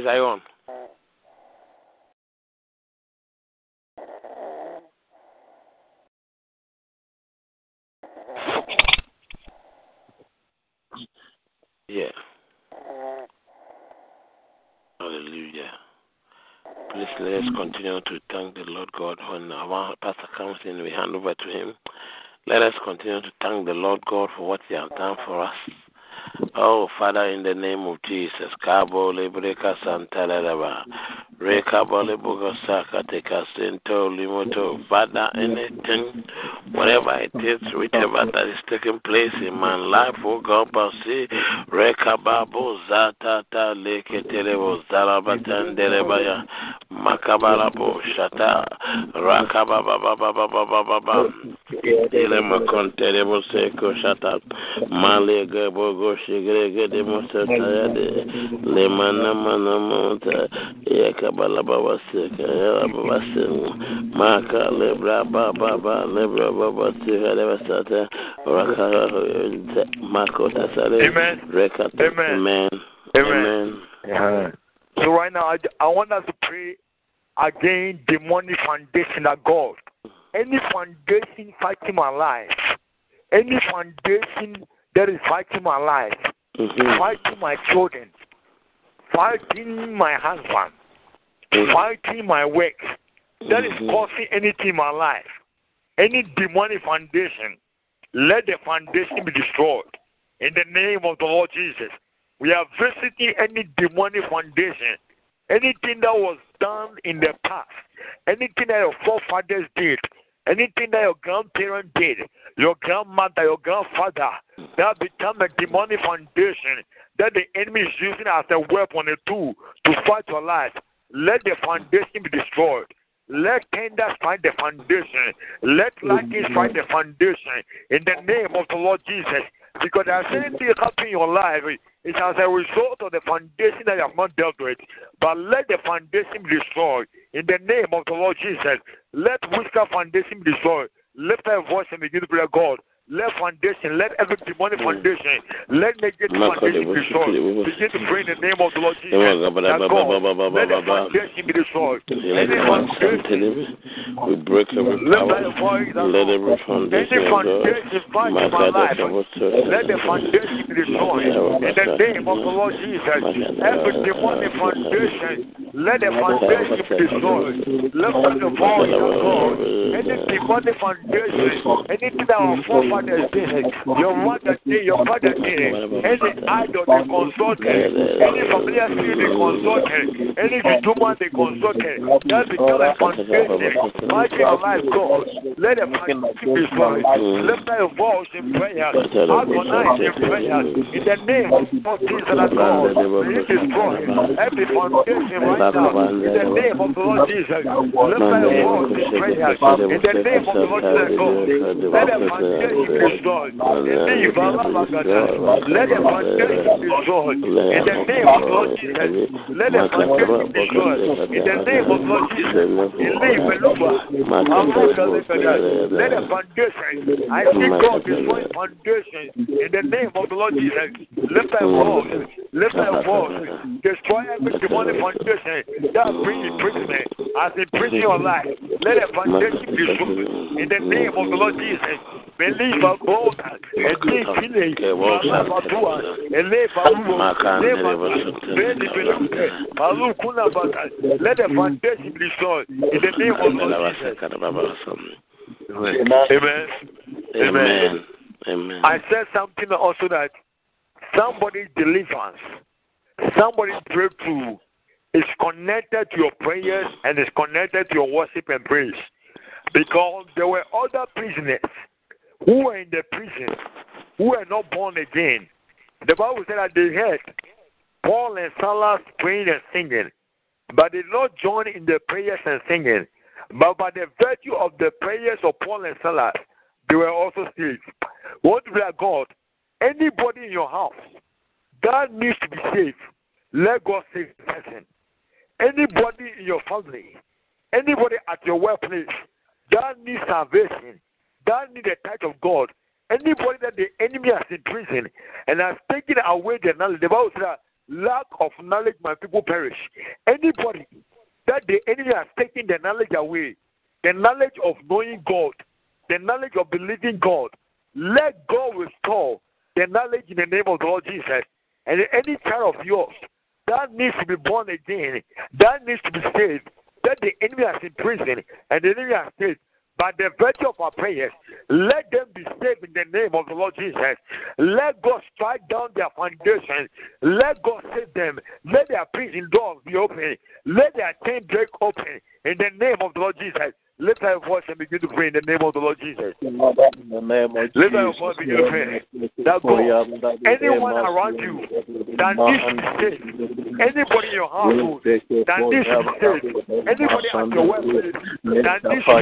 בביזיון. Limoto, Father, anything, whatever it is, whichever that is taking place in my life, oh God, Basi, Rekababo Zata Leke Telebo Zarabatan Derebaya, Makabalabo Shata, Rakababa Baba Baba Baba, Ile Makonterebo Seko Shata, Male Gabo Shigre de Mosatayade, Lemana Mana Monta, Yakabala Baba Seka, Baba Sen, Maka Lebra Baba Baba, Lebra Baba Tika Devasata, Raka Makota Sale, Amen. Rekat, Amen. Amen. Amen. So right now, I, I want us to pray again demonic foundation of God. Any foundation fighting my life, any foundation that is fighting my life, Mhm. fighting my children, fighting my husband, fighting my work, that is Mhm. causing anything in my life, any demonic foundation, let the foundation be destroyed. In the name of the Lord Jesus, we are visiting any demonic foundation, anything that was done in the past, anything that your forefathers did, anything that your grandparents did, your grandmother, your grandfather, that become a demonic foundation that the enemy is using as a weapon, a tool to fight your life. Let the foundation be destroyed. Let tenders find the foundation. Let lightnings find the foundation in the name of the Lord Jesus. Because there's anything happening in your life, it's as a result of the foundation that you have not dealt with. But let the foundation be destroyed in the name of the Lord Jesus. Let witchcraft foundation be destroyed. Lift your voice and begin to pray, God. Let foundation, let every demonic mm. foundation, let negative foundation be destroyed. Begin to pray in the name of the Lord Jesus. That God, let the foundation be destroyed. Any foundation, we break every power. Let every foundation, any foundation fight in my life, let the foundation be destroyed. In the name of the Lord Jesus, every demonic foundation, let the foundation be destroyed. Let the voice of God, any demonic foundation, anything that our forefathers father did, your mother did, your father did, any idol they consulted, any familiar spirit they consulted, any demon they consulted, that become a foundation. Mighty your life, God. Let the be destroyed. Lift your voice in prayer. Agonize in prayer. In the name of Jesus God, may you destroy every foundation right now. In the name of the Lord Jesus. Lift your voice in prayer. In the name of the Lord Jesus, God. Let the foundation be destroyed. Let the foundation be destroyed. In the name of Lord Jesus. Let the foundation be destroyed. In the name of Lord Jesus. In the name of Let the foundation. I see God destroy foundation. In the name of the Lord Jesus. Lift thy voice. Lift thy voice. Destroy every demonic foundation that brings imprisonment. As imprison your life. Let the foundation be destroyed. In the name of the Lord Jesus. Believe Bota, Edikine, Batua, Eleva, Malu Kuna Bata, let the foundation be destroyed in the name of Lord Amen. Amen. Amen. I said something also that somebody's deliverance, somebody's breakthrough is connected to your prayers and is connected to your worship and praise. Because there were other prisoners who were in the prison, who were not born again. The Bible said that they heard Paul and Silas praying and singing, but they did not join in the prayers and singing. But by the virtue of the prayers of Paul and Silas, they were also saved. What will God? Anybody in your house that needs to be saved, let God save the person. Anybody in your family, anybody at your workplace that needs salvation, that need the touch of God. Anybody that the enemy has imprisoned and has taken away their knowledge, the Bible says lack of knowledge, my people perish. Anybody that the enemy has taken the knowledge away, the knowledge of knowing God, the knowledge of believing God, let God restore the knowledge in the name of the Lord Jesus. And any child of yours that needs to be born again, that needs to be saved, that the enemy has imprisoned and the enemy has saved, by the virtue of our prayers, let them be saved in the name of the Lord Jesus. Let God strike down their foundations. Let God save them. Let their prison doors be open. Let their chain break open in the name of the Lord Jesus. Lift our voice and begin to pray in the name of the Lord Jesus. Lift our voice and begin to pray. That God, anyone around you that needs to be anybody in your household that needs to be anybody at your workplace that needs to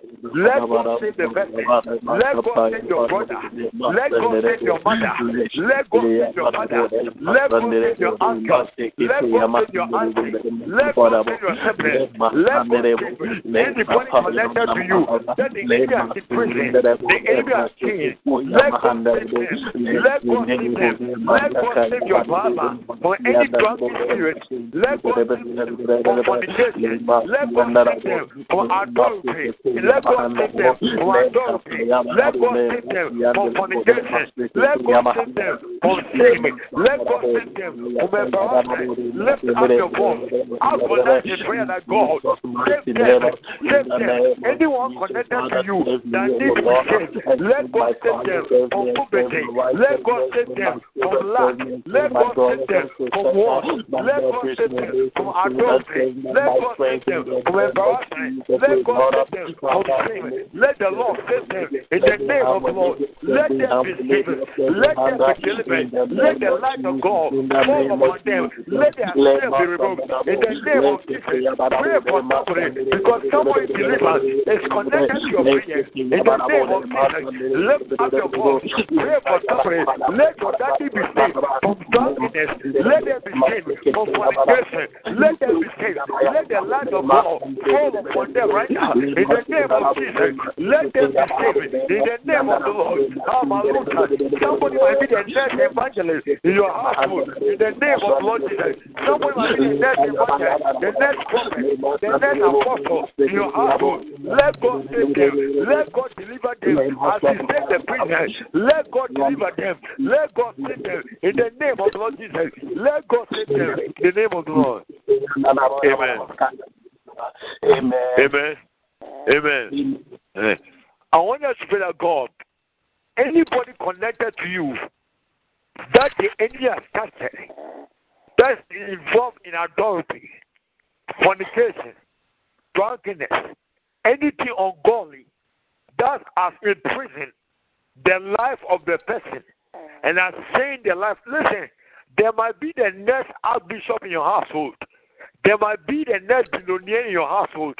be let God save the person. Let God save your brother. Let God save your mother. Let God save your father. Let God save your uncle. Let God save your auntie. Let God save your sibling. Let God save anybody connected to you that the enemy has imprisoned, the changed. Let God save them. Let God save them. Let God save your father from any drug spirit. Let God save them from fornication. Let God save them from adultery. Let God save them from adultery. Let God save them from fornication. Let God save them from sin. Let God save them from embarrassment. Lift up your voice. Ask for that in prayer that God save them. Save them. Anyone connected to you that needs to saved, let God save them from poverty. Let God save them from lack. Let God save them from war. Let God save them from adultery. Let God save them from embarrassment. Let God save them from shame. Let the Lord save them in the name of the Lord. Let them be saved. Let them be delivered. Let the light of God fall upon them. Let their sin be removed in the name of Jesus. Pray for somebody because someone delivered is connected to your prayer. In the name of Jesus, lift up your voice. Pray for somebody. Let your daddy be saved from drunkenness. Let them be saved from fornication. Let them be saved. Let the light of God fall upon them right now. In the name of Jesus, let them be saved. In the name of the Lord. Somebody might be the next evangelist in your household. In the name of the Lord Jesus. Somebody might be the next evangelist, the next prophet, the next apostle in your Let God save them. Let God deliver them as He saved the prisoners. Let God deliver them. Let God save them in the name of the Lord Jesus. Let God save them in the name of the Lord. Amen. Amen. Amen. Amen. Amen. I want us to pray that God, anybody connected to you that the enemy has started, that's involved in adultery, fornication, drunkenness, anything ungodly that has imprisoned the life of the person and has changed the life. Listen, there might be the next archbishop in your household. There might be the next billionaire in your household.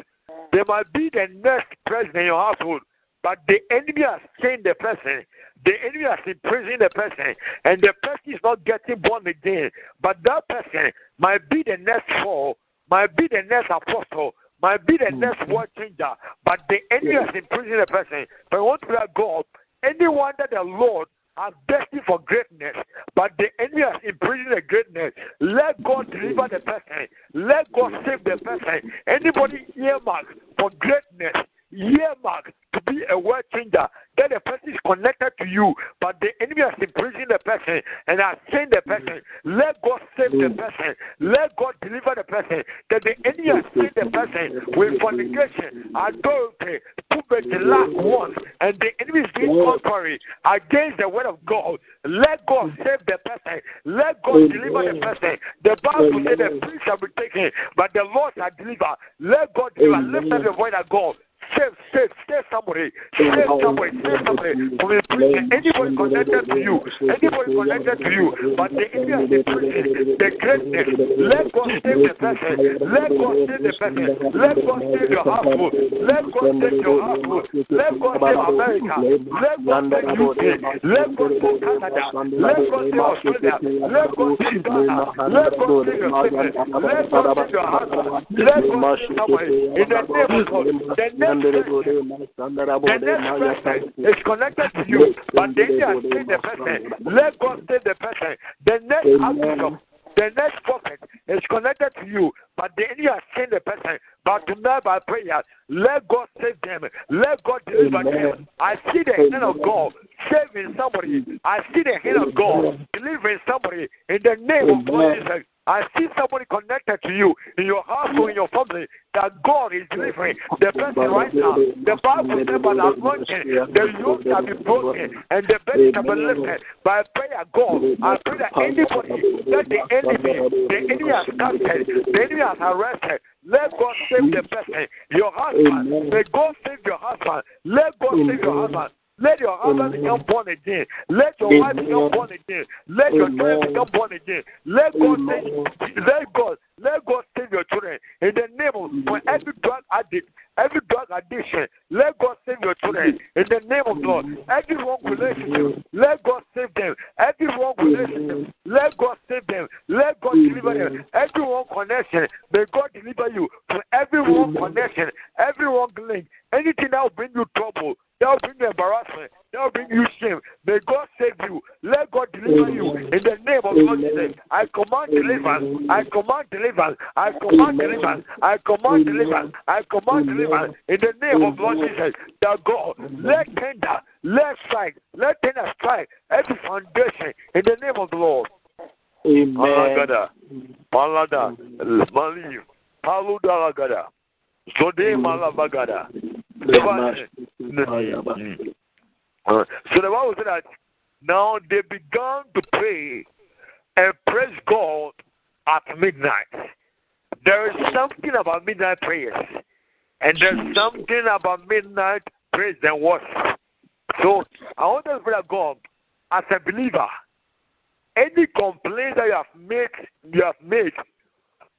There might be the next president in your household. But the enemy has changed the person. The enemy has imprisoned the person. And the person is not getting born again. But that person might be the next Paul, might be the next apostle, might be the mm. next world changer. But the enemy has imprisoned the person. But I want to let God, anyone that the Lord are destined for greatness, but the enemy has imprisoned the greatness. Let God deliver the person. Let God save the person. Anybody earmarked for greatness, earmarked to be a world changer, that the person is connected to you, but the enemy has imprisoned the person and has changed the person. Mm. Let God save the mm. person. Let God deliver the person. That the enemy has mm. changed the person with fornication, adultery, puberty, lack, want, and the enemy is doing contrary against the word of God. Let God save the person. Let God deliver the person. The Bible says the priest shall be taken, but the Lord shall deliver. Let God deliver. Lift up the word of God. Save, save, save somebody. Save somebody. Save somebody the prison. Anybody connected to you. Anybody connected to you. But the India is the prison. The greatness. Let God save the person. Let God save the person. Let God save your household. Let God save your household. Let God save America. Let God save UK. Let God save Canada. Let God save Australia. Let God save Ghana. Let God save your siblings. Let God save your husband. Let God save somebody. In the name of God. The name the next person is connected to you, but then you are still the person. Let God save the person. The next archbishop, the next prophet is connected to you, but then you are seen the person. But tonight by prayer, let God save them. Let God deliver them. I see the hand of God saving somebody. I see the hand of God delivering somebody in the name of God Jesus. I see somebody connected to you in your household, in your family, that God is delivering the person right now. The Bible says, by the the yoke shall be broken and the bed shall be lifted by prayer. God, I pray that anybody that the enemy, the enemy has captured, the enemy has arrested, let God save the person. Your husband, may God save your husband. Let God save your husband. Let your husband become born again. Let your wife become born again. Let your children become born again. Let God save, let God, let God save your children in the name of for every drug addict, every drug addiction. Let God save your children in the name of God. Every wrong relationship, let God save them. Every wrong relationship, let God save them. Let God deliver them. Every wrong connection, may God deliver you from every wrong connection, every wrong link, anything that will bring you trouble. That will bring you embarrassment. That will bring you shame. May God save you. Let God deliver you in the name of God Jesus. I command deliverance. I command deliverance. I command deliverance. I command deliverance. I command deliverance in the name of Lord Jesus. That God, let tender, let strike, let tender strike every foundation in the name of the Lord. Amen. Malagada, Malada, Mali, Paludalagada, Zode Malavagada. Uh, so the Bible said that now they began to pray and praise God at midnight. There is something about midnight prayers. And there's something about midnight praise and worship. So I want to pray God, as a believer, any complaint that you have made, you have made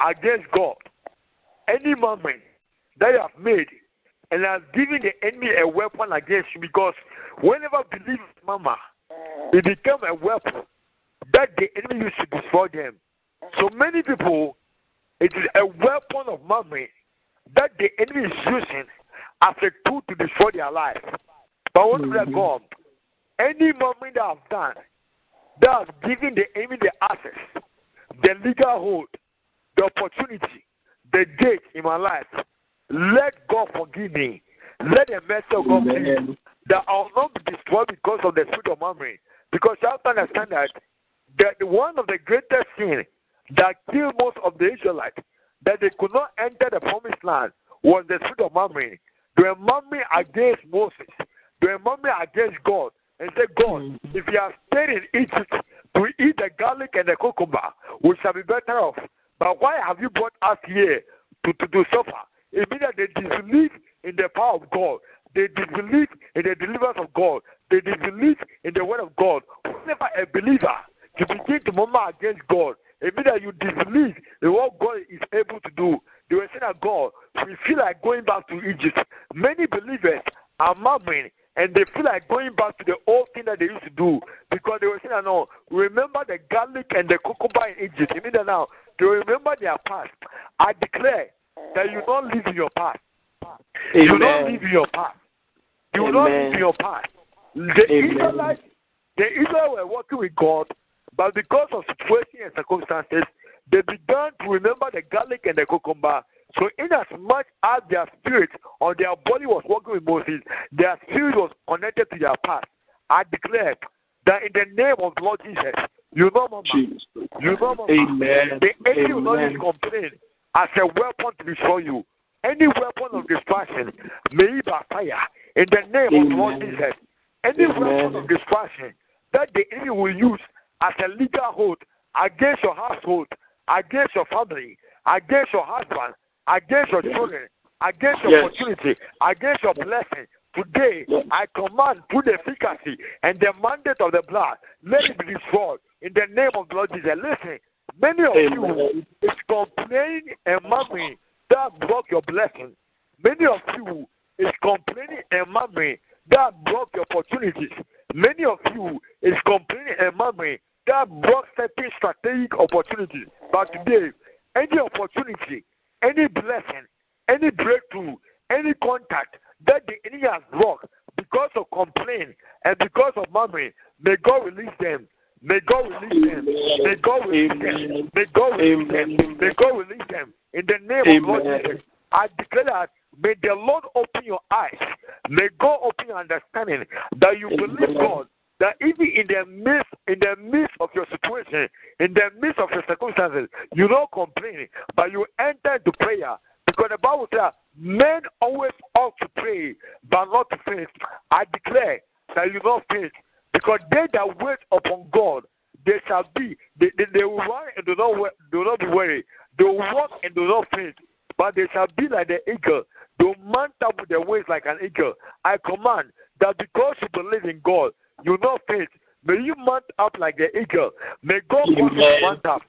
against God, any moment that you have made, and has given the enemy a weapon against you, because whenever believe mama, it become a weapon that the enemy used to destroy them. So many people, it is a weapon of memory that the enemy is using as a tool to destroy their life. But what mm-hmm. God, any moment that I've done that has given the enemy the access, the legal hold, the opportunity, the gate in my life, let God forgive me. Let the mercy of God that I will not be destroyed because of the spirit of memory. Because you have to understand that, that one of the greatest sins that killed most of the Israelites, that they could not enter the promised land, was the spirit of memory. They were murmuring against Moses. They were murmuring against God and said, God, mm. if you have stayed in Egypt to eat the garlic and the cucumber, we shall be better off. But why have you brought us here to, to, to suffer? It means that they disbelieve in the power of God. They disbelieve in the deliverance of God. They disbelieve in the word of God. Whenever a believer to begin to murmur against God, it means that you disbelieve in what God is able to do. They were saying that God, we feel like going back to Egypt. Many believers are murmuring and they feel like going back to the old thing that they used to do because they were saying, no, remember the garlic and the cucumber in Egypt. Means that now they remember their past. I declare that you don't live in your past. Amen. You don't live in your past. You Amen. don't live in your past. The Israelites, the Israelites were working with God, but because of situation and circumstances, they began to remember the garlic and the cucumber. So, in as much as their spirit or their body was working with Moses, their spirit was connected to their past. I declare that in the name of the Lord Jesus, you know, Mama, Jesus. you know, Mama, Amen. the enemy will not complain as a weapon to destroy you. Any weapon of destruction may it fire in the name Amen. of Lord Jesus. Any Amen. weapon of destruction that the enemy will use as a legal hold against your household, against your family, against your husband, against your children, against your yes. opportunity, against your blessing. Today, I command through the efficacy and the mandate of the blood, let it be destroyed in the name of Lord Jesus. Listen, many of Amen. you is complaining and murmuring that broke your blessing. Many of you is complaining and murmuring that broke your opportunities. Many of you is complaining and murmuring that broke certain strategic opportunities. But today, any opportunity, any blessing, any breakthrough, any contact that the enemy has blocked because of complaint and because of murmuring, may God release them. May God release them. May God release them. May God release them. May God release them. In the name of Lord Jesus, I declare that may the Lord open your eyes. May God open your understanding that you believe God. That even in the midst, in the midst of your situation, in the midst of your circumstances, you don't complain, but you enter into prayer. Because the Bible says, men always ought to pray, but not to faint. I declare that you don't faint. Because they that wait upon God, they shall be, they, they, they will run and do not, do not be weary. They will walk and do not faint, but they shall be like the eagle. They will mount up with their wings like an eagle. I command that because you believe in God, you not faint. May you mount up like the eagle. May God cause you to mount up.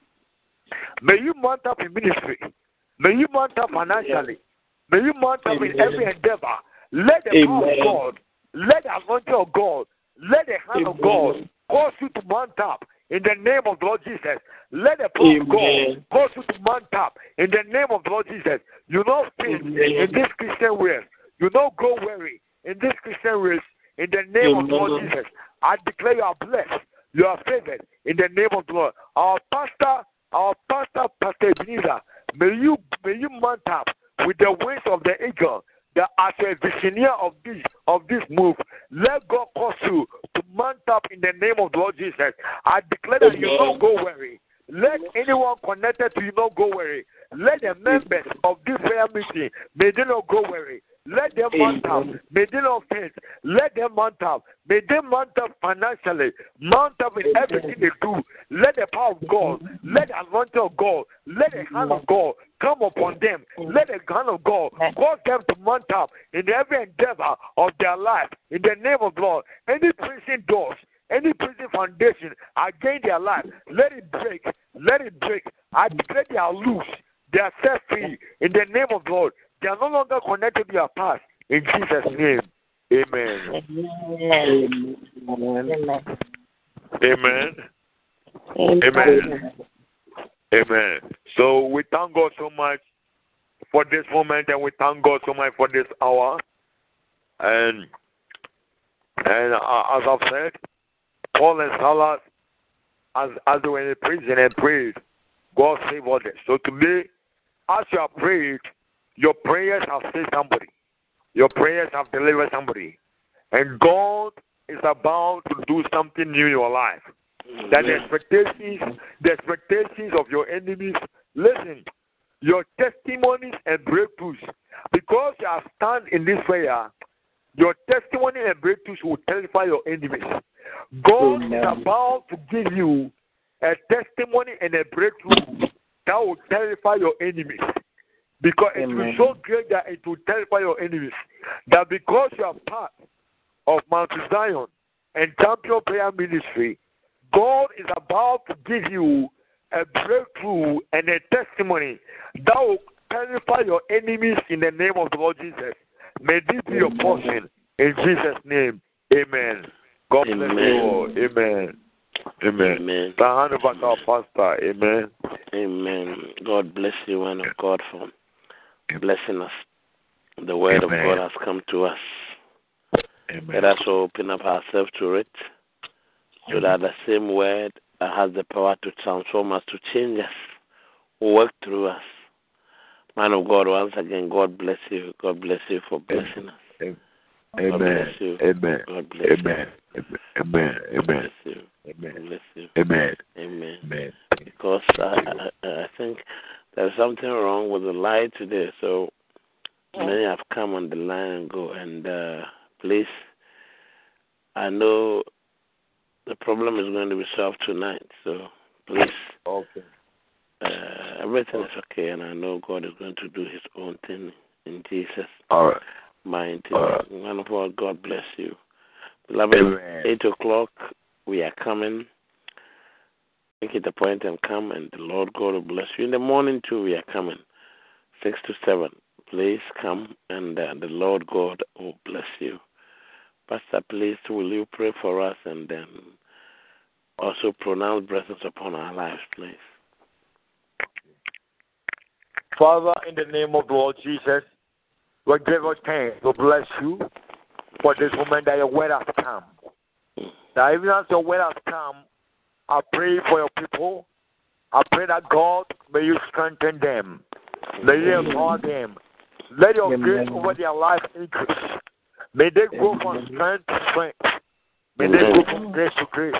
May you mount up in ministry. May you mount up financially. May you mount up Amen. in every endeavor. Let the Amen. power of God, let the anointing of God, let the hand Amen. of God cause you to mount up in the name of the Lord Jesus. Let the power of God cause you to mount up in the name of the Lord Jesus. You know faint in this Christian way. You don't go weary in this Christian race. In the name Amen. of the Lord Jesus, I declare you are blessed. You are favored in the name of the Lord. Our pastor, our pastor, Pastor Ebenezer, may you may you mount up with the wings of the eagle that as a visioneer of this of this move, let God cause you to mount up in the name of the Lord Jesus. I declare that you don't go worry. Let anyone connected to you not go worry. Let the members of this prayer meeting may they not go worry. Let them mount up. May they not faint. Let them mount up. May they mount up financially. Mount up in everything they do. Let the power of God, let the anointing of God, let the hand of God come upon them. Mm. Let the hand of God cause them to mount up in every endeavor of their life. In the name of God, any prison doors, any prison foundation against their life, let it break. Let it break. I declare they are loose. They are set free in the name of God. They are no longer connected to your past. In Jesus' name. Amen. Amen. Amen. Amen. Amen. So we thank God so much for this moment and we thank God so much for this hour. And and uh, as I've said, Paul and Silas, as, as they were in prison and prayed, God saved others. So today, as you have prayed, your prayers have saved somebody. Your prayers have delivered somebody. And God is about to do something new in your life. That the expectations, the expectations of your enemies, listen, your testimonies and breakthroughs, because you have stand in this prayer, your testimony and breakthroughs will terrify your enemies. God is about to give you a testimony and a breakthrough that will terrify your enemies. Because it will be so great that it will terrify your enemies. That because you are part of Mount Zion and Champion Prayer Ministry, God is about to give you a breakthrough and a testimony that will terrify your enemies in the name of the Lord Jesus. May this be your portion in Jesus' name. Amen. God bless Amen. you all. Amen. Amen. Amen. Hand over to our pastor. Amen. Amen. God bless you, man of God, for blessing us. The word Amen. of God has come to us. Amen. Let us open up ourselves to it so that the same word has the power to transform us, to change us, work through us. Man of God, once again, God bless you. God bless you for blessing us. God Amen. bless you. Amen. God bless Amen. Amen. you. God Amen. bless you. Amen. God bless you. Amen. Amen. Amen. Because I, I, I think there's something wrong with the light today. So many have come on the line and go. And uh, please, I know the problem is going to be solved tonight. So please, Okay. uh, everything is okay. And I know God is going to do His own thing in Jesus' All right. mighty right. name. Man of God, God bless you. Beloved, Amen. 8 o'clock, we are coming. Make it a point and come, and the Lord God will bless you. In the morning, too, we are coming. 6 to 7. Please come, and uh, the Lord God will bless you. Pastor, please, will you pray for us and then also pronounce blessings upon our lives, please? Father, in the name of the Lord Jesus, we give us thanks. We bless you for this moment that your word has come. That even as your word has come, I pray for your people. I pray that God may you strengthen them. May you empower them. Let your grace over their life increase. May they go from strength to strength. May they go from grace to grace.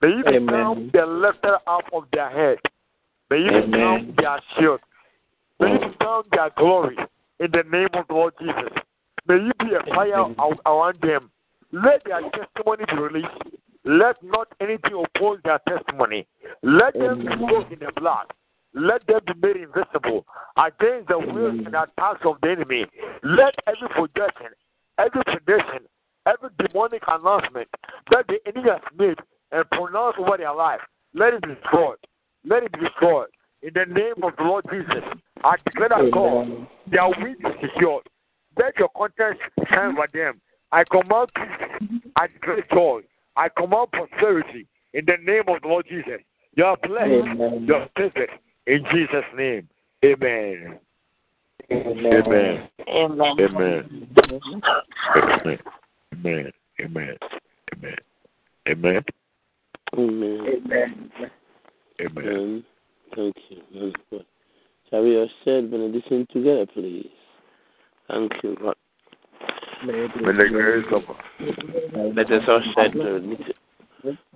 May you become the lifter up of their head. May you become their shield. May you become their glory in the name of the Lord Jesus. May you be a fire out- around them. Let their testimony be released. Let not anything oppose their testimony. Let them be soaked in the blood. Let them be made invisible against the wills and attacks of the enemy. Let every projection, every prediction, every demonic announcement that the enemy has made and pronounced over their life, let it be destroyed. Let it be destroyed. In the name of the Lord Jesus, I declare that God, their week is secured. Let your contents shine over them. I command peace. I declare joy. I command prosperity in the name of the Lord Jesus. You are blessed. You are blessed. In Jesus' name. Amen. Amen. Amen. Amen. Amen. Amen. Amen. Amen. Amen. Amen. Amen. Amen. Thank you. man of Shall we all say benediction together, please? Thank you, God. May the grace of Let us all say benediction.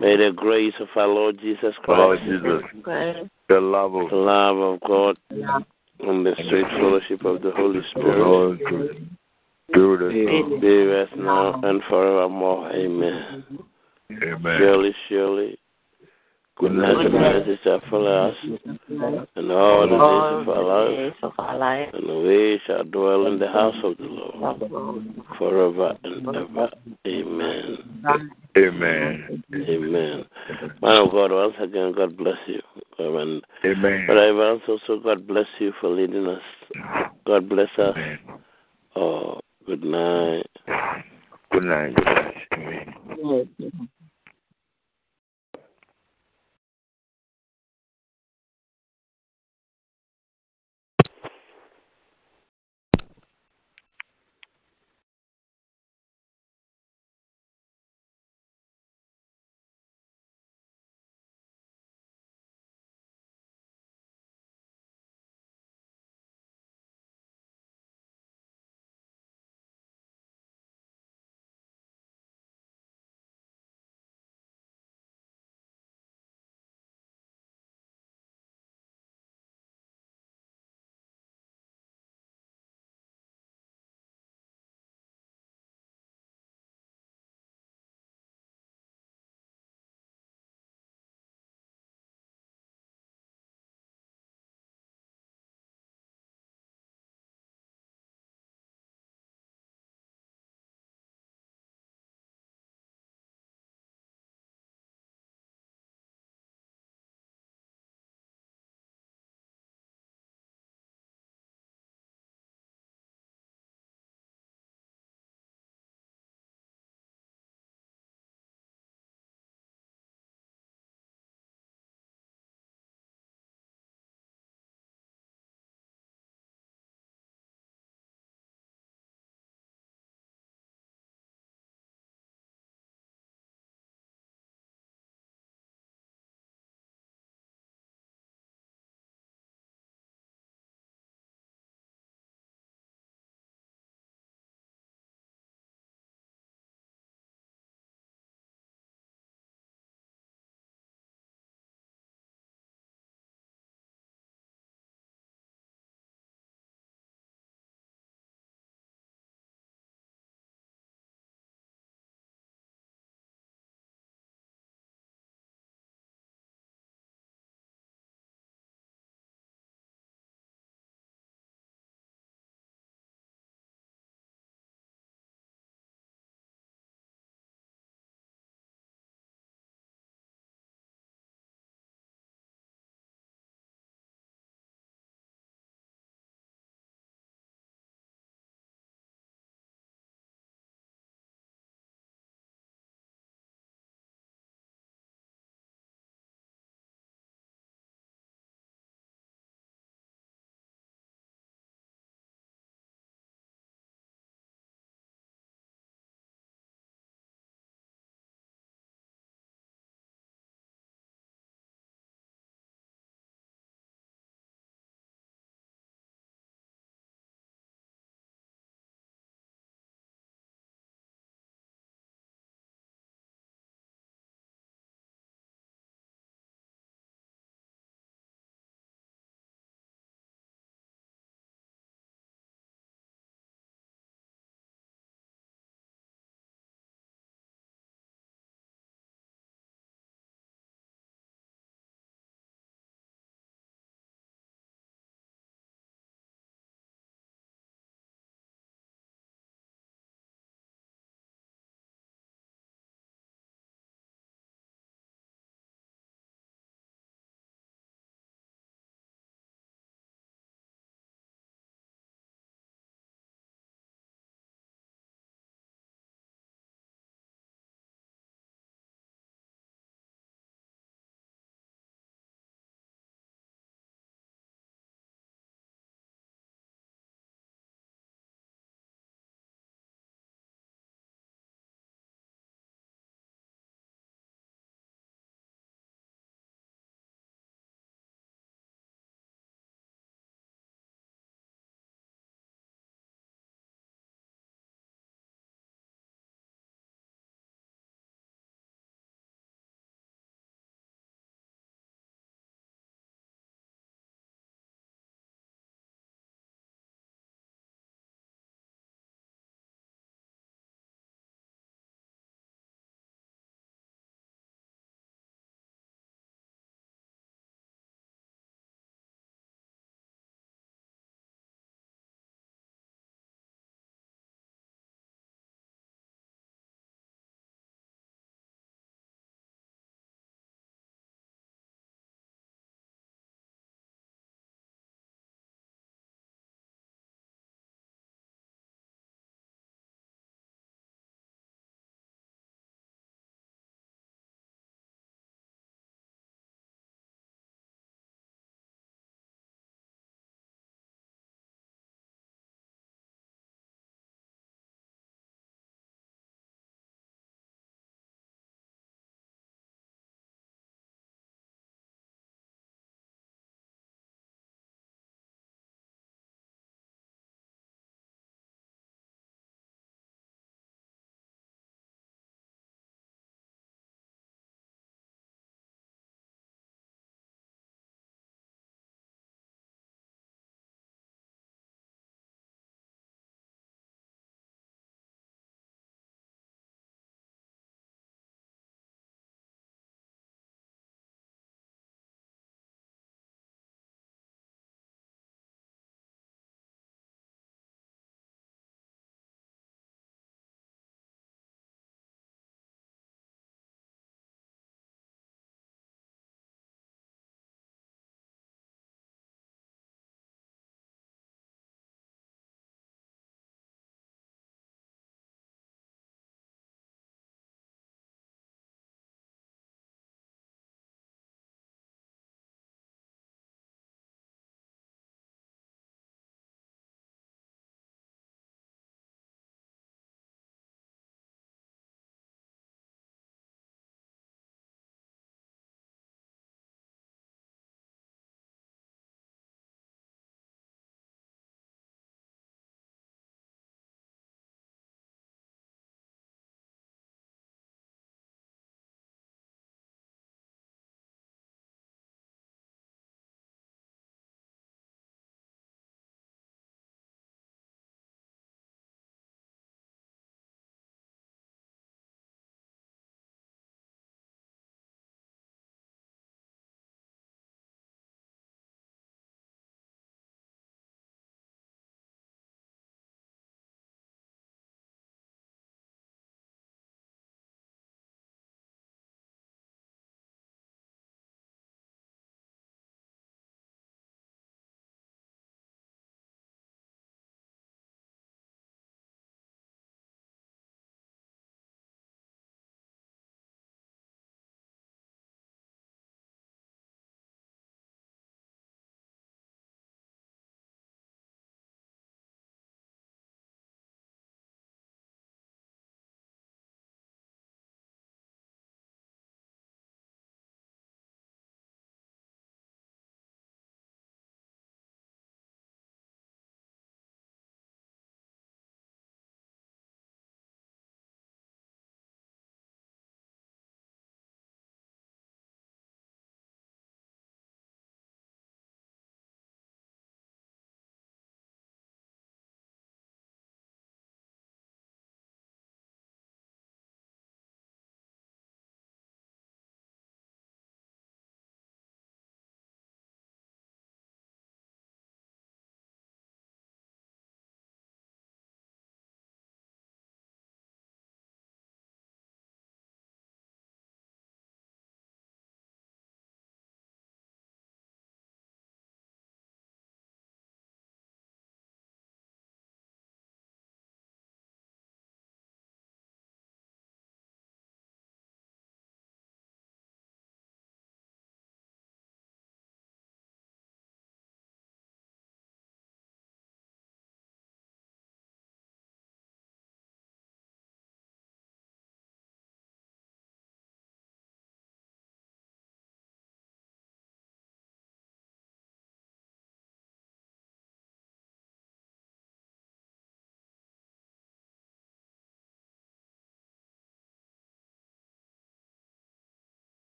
May the grace of our Lord Jesus our Lord Christ, Jesus, the love of the love of God, and the sweet fellowship of the Holy the Spirit Lord, be with us now and forevermore. Amen. Amen. Surely, surely, goodness and mercy shall follow us, and all the days of our life, and we shall dwell in the house of the Lord forever and ever. Amen. Amen. Amen. Man of God, once again, God bless you. And Amen. but I want also God bless you for leading us. God bless us. Amen. Oh, good night. Good night. Good night. Amen.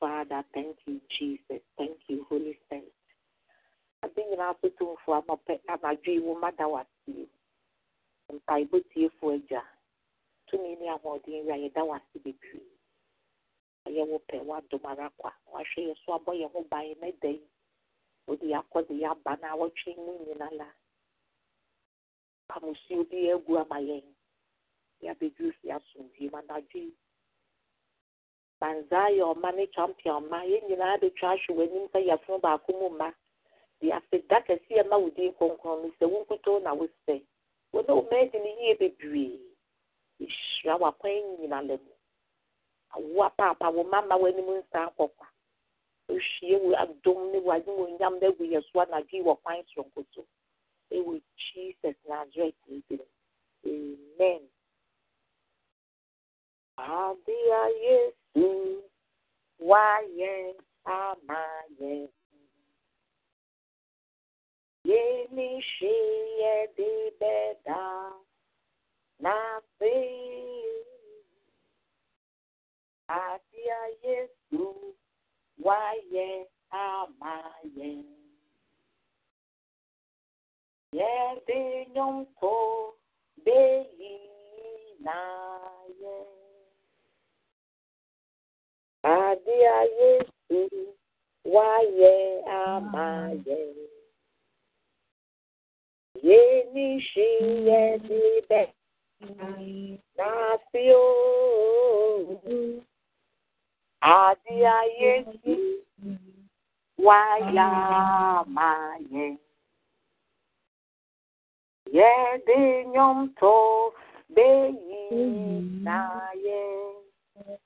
Father. Thank you, Jesus. Thank you, Holy Spirit. ade nyinaa so tumfo anɔpɛ anadwo yi wo ma da wase mpaebɔ tiefo agya tumi ne ahoɔden wia yɛda wase bebree ɛyɛ wo pɛ woadom ara kwa wahwɛ yɛ so abɔ yɛn ho ban na da yi wode yɛakɔ de yɛaba na awɔtwe mu nyina la pamusuo bi agu ama yɛn yɛabɛduru fi asomdwie mu anadwo yi banzaa yɛ ɔma ne champion ma. Yɛn nyinaa bɛtwa ahwɛ w'anim sɛ yɛfono baako mu mma de aseda kɛseɛ ma wo din kronkron no na wosɛ wo ne wo no yie bebree ɛhyira w'akwan nyina la mu awo apaapa wo mama w'anim nsa nkɔkwa ohwie wo adom ne w'anyimonyam no agu yɛ so kwan soronko so. Jesus amen. Abia Yesu ama yɛn. Yɛde nnwomto beyi na yɛn. Abia Yesu wayɛ ama yɛn. Yeni shi yedi bɛ n'asi o. Abia Yesu wayɛ ama yɛn. Yɛde nnwomto beyi na yɛn. Ẹ̀wọ̀n wo ni mo Adi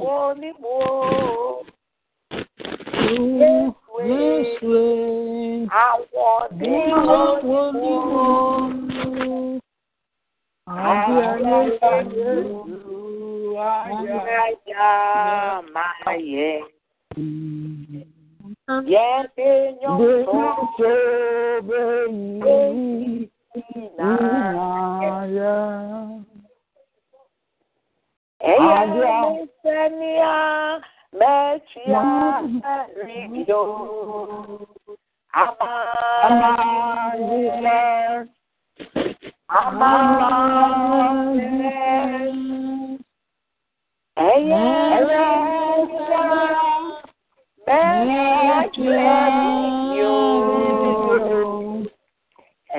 wo ni mo. Adi ayé Máyà máyà. Yẹ́dé nyọ́tò bẹ́yì náà. Ẹ̀yà mi sẹ́ni á mẹ́tì á rí yó. Amáyílẹ̀. Amáyílẹ̀. Ẹ̀yà mi sẹ́ni á mẹ́tì á rí yó. Ẹ̀yà tó O ẹyẹ mi sẹ́ni á mẹ́tì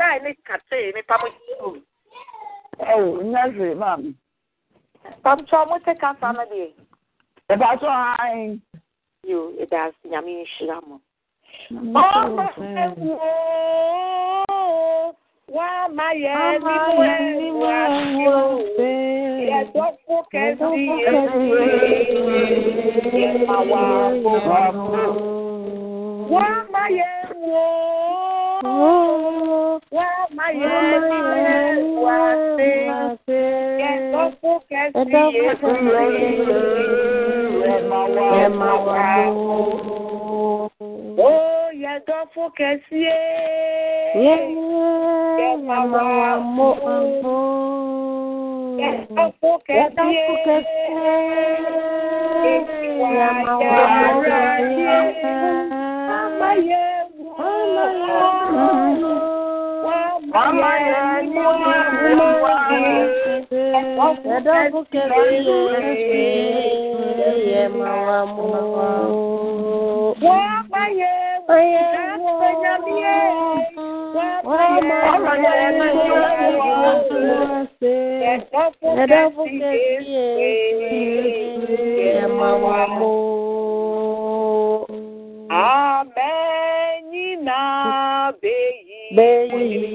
Àmà ilẹ̀. Ẹyẹ mi sẹ́ni á. Oh, nursery, ma'am. Pamcho, mo te kasa na di. If I try, yo ɛda ase nyame nhyira mo wama yɛ nimu ɛwase yɛdɔfo kɛse yɛma wa bobafo wama yɛ wo wama yɛ nimu ɛwase yɛdɔfo kɛse yɛma wa bobafo. Oh, yɛdɔfo kɛseɛ. Yɛma wa mo. Yɛdɔfo kɛseɛ. Yɛma wa mo. Mama yɛ wo. Mama yɛ wo. Yɛdɔfo kɛseɛ. Yɛma wa mo. Wọ́n bá yẹ wọ́n dáfẹ́jà bí yẹ. Wọ́n bá yẹ ẹ̀dá fún kẹ́sì ẹ̀ máa wà mú. Náà bẹ́yì.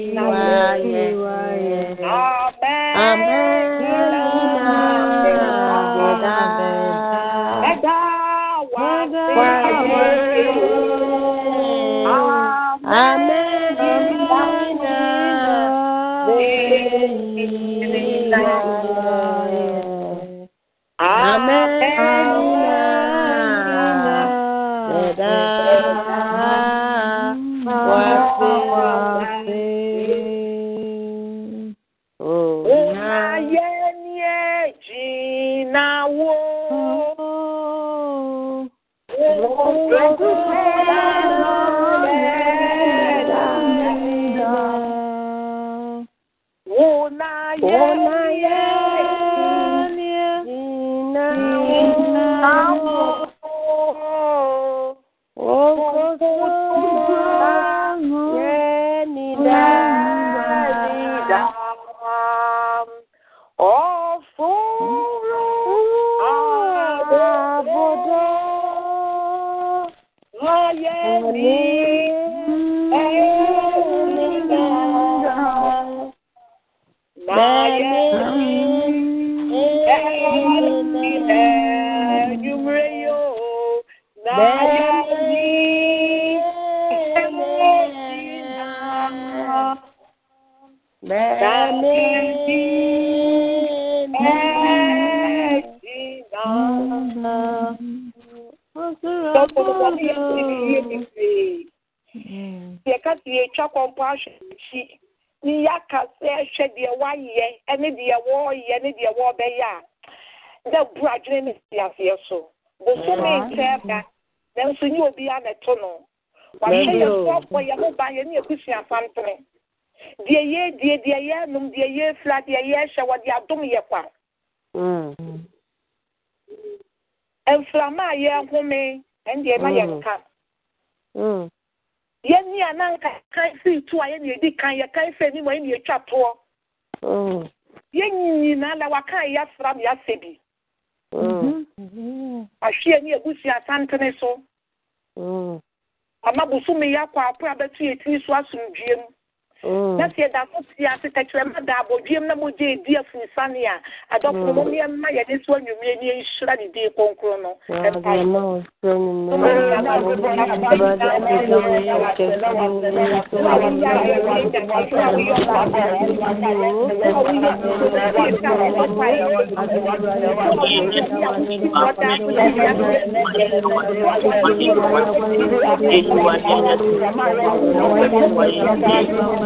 Yɛtwa kɔmpo ahwɛ akyi ne yɛaka sɛ hwɛ deɛ woayɛ ne deɛ wɔreyɛ ne deɛ wɔrebɛyɛ a na bu adwene ne si aseɛ so. Bosome nkyɛn da nanso nyɛ obiara na ɛto no wahwɛ yɛfoɔfoɔ yɛ ho ban yɛne yɛkusua santene deɛ yɛdie deɛ yɛnom deɛ yɛfira deɛ yɛhyɛ wɔde adom yɛ kwa. Mframa a yɛhome ɛndeɛ ma yɛnka yɛni a na nka kan fii to a yɛne yɛdi kan yɛkan fɛ anim a yɛne yɛtwa toɔ yɛn nyinaa na waka a yɛafra me yɛasɛ bi ahwe ani abusua santene so. Ama bosome yɛakɔ apo a bɛto yɛtiri so asomdwue mu na sɛ yɛda so si ase tɛkyerɛma da abɔdwuam na mogya ɛdi afirisane a adɔfo mo nneɛma yɛde so anwummerɛ ni ɛnhyira ne din kronkron no Ayudia maya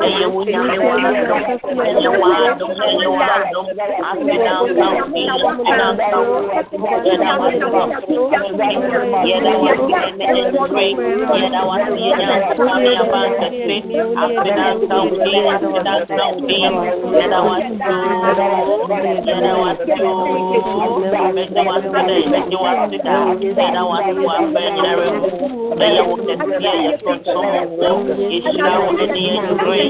know, master, but you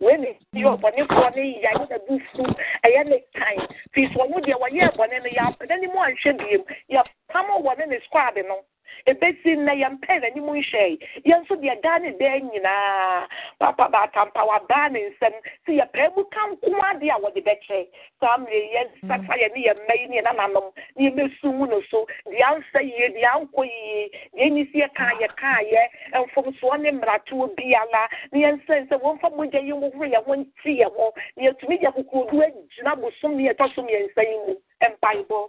wei ne yɛ ɔbɔnefoɔ ne yɛ ayɛ bu fu ɛyɛ ne tan fii so ɔno deɛ wɔyɛ bɔne no yɛ n'anim anhwɛ biem yɛpam wɔ ne ne squad no ebesi nnɛ yɛmpɛ n'anim nhwɛ yɛn nso deɛ daa ne daa nyinaa papa baatampa wabaa ne nsɛm si yɛpɛ mu ka nko ade a wɔde bɛkyɛ saa mmiri yɛn sasa yɛ ne yɛ mma yi ne yɛ nananom ne yɛ bɛsu mu no so deɛ ansa yie deɛ ankɔ yie deɛ nyi si yɛ kaa yɛ kaa yɛ mfomsoɔ ne mmaratoɔ biara ne yɛn nsɛn sɛ wɔn fa mogya yi hohoro yɛn ho nti yɛn ho ne yɛtumi yɛ kokodu agyina bosom ne yɛtɔ so mmiɛnsa yi mu mpaebɔ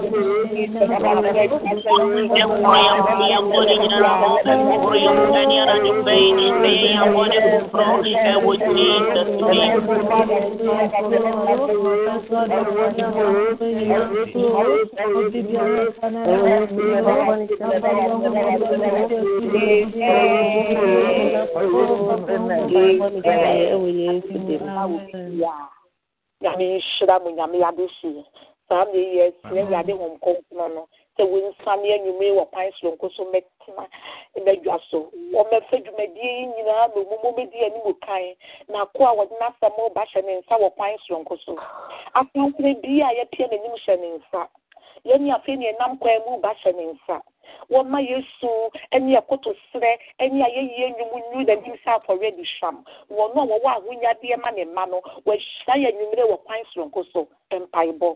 Nyame nhyira mu nyame adesi saa mmere yi asia awurade hom kronkron no. Sɛ wɔnsane anwummere wɔ kwan soronko so mɛtena mɛdwa so. Wɔmɛfa dwumadie yi nyinaa ma mu mɔbɛdi anim kan na ako a wɔde n'asɛm ba hyɛ ne nsa wɔ kwan soronko so. Asansere bia a yɛpia n'anim hyɛ ne nsa. Yɛne afei ne ɛnam kwan mu ba hyɛ ne nsa. Wɔma yesu ne ɛkoto serɛ ne a yɛyie nnwom nwu n'anim sɛ afɔre adi hwam wɔn a wɔwɔ ahonyadeɛ ma ne mma no wɔahyira yɛ anwummere wɔ kwan soronko so. Mpaebɔ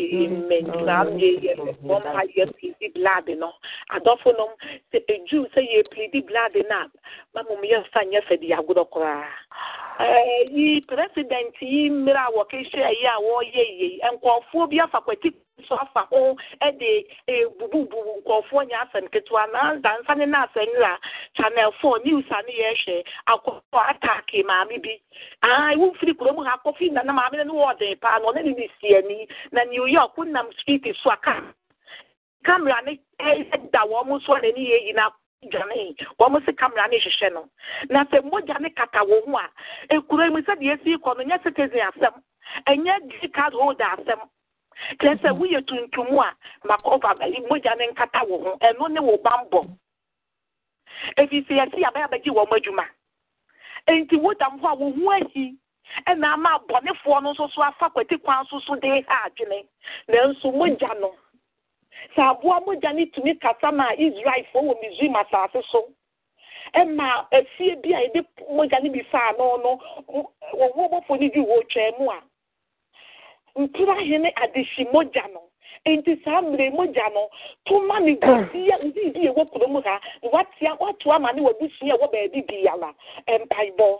Oh, blood no adɔfo nom sɛ edu sɛ yɛ plidi blood na mamu yɛmfa nyɛ fɛ de agorɔ koraa yi president yi mmerɛ a wɔkehwɛ yi a wɔreyɛ yie nkɔɔfoɔ bi afa kwati so afa ho de bububu nkɔɔfoɔ nyɛ asɛm ketewa na dansa ne na asɛm channel four news a ne yɛhwɛ akɔkɔ ataake maame bi. Aa wofiri kurom ha kɔfi na na maame no ne wɔɔden paa na ɔne ne ne siani na new york wonam street so a kaa kamera ne da wɔn so n'ani yɛ yi na dwane. Wɔn si kamera ne hyehyɛ no. Na sɛ mogya ne kata wɔn ho a ekura mu sɛ deɛ esi kɔ no nyɛ citizen asɛm. Ɛnyɛ green card asɛm kyerɛ sɛ woyɛ tuntum a makɔfa mogya ne nkata wɔn ho ɛno ne wɔ bambɔ efi sɛ yɛsi abɛyɛ abɛgye wɔn adwuma nti wodam hɔ a wɔn ho ahi ɛna ama abɔnefoɔ no nso so afa kwati kwan so so de ha adwene nanso mogya no sɛ aboa mogya no tumi kasa ma israelfoɔ wɔ misraim asase so. Ɛma efie bi a yɛde mogya no bi faa no no wɔwɔ bɔfo no bi wɔ twɛn mu a mpira hene adehyi mogya no nti saa mmiri mogya no toma ne gusia ndi bi ɛwɔ kurom ha watia wato ama ne wabusua ɛwɔ baabi biara mpaebɔ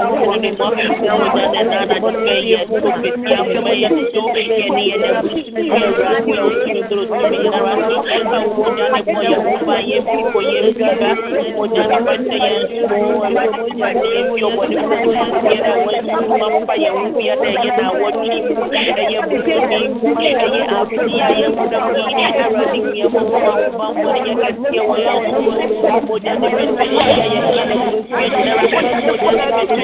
vivo ya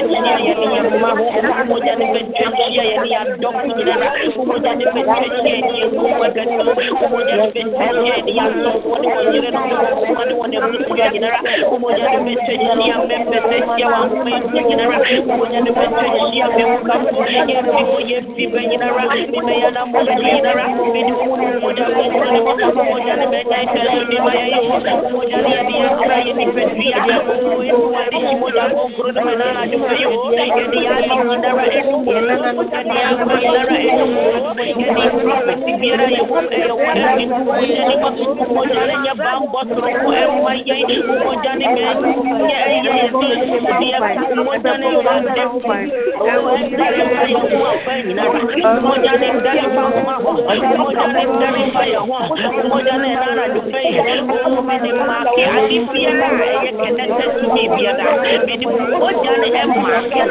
vivo nyinara nimeyana moja nyinara Thank you. biara ye ko e wara ni ko je ni ko ko je le nya ba bo tro ko e wa ye ni ko je ni me ye e ye ti ko ni e ko je ni ra de ko e wa ni ye ko wa pa ni na ko je ni da ni pa ma ho ko je ni da ni pa ya ho ko je ni na ra ni pe ko me ni ma ke a ti fi na e ye ke na te ti ni bi ada me ni ko je ni e ma ke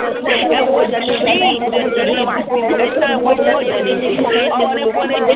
e ko je ni ni de ni ma e ta ko je ni ni ko ni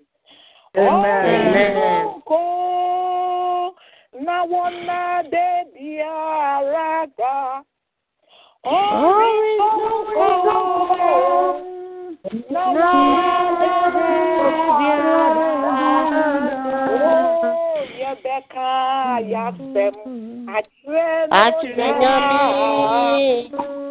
Nyame Na ɔde biara da. Mɛka m'asɛm akyerɛ nyame. ampa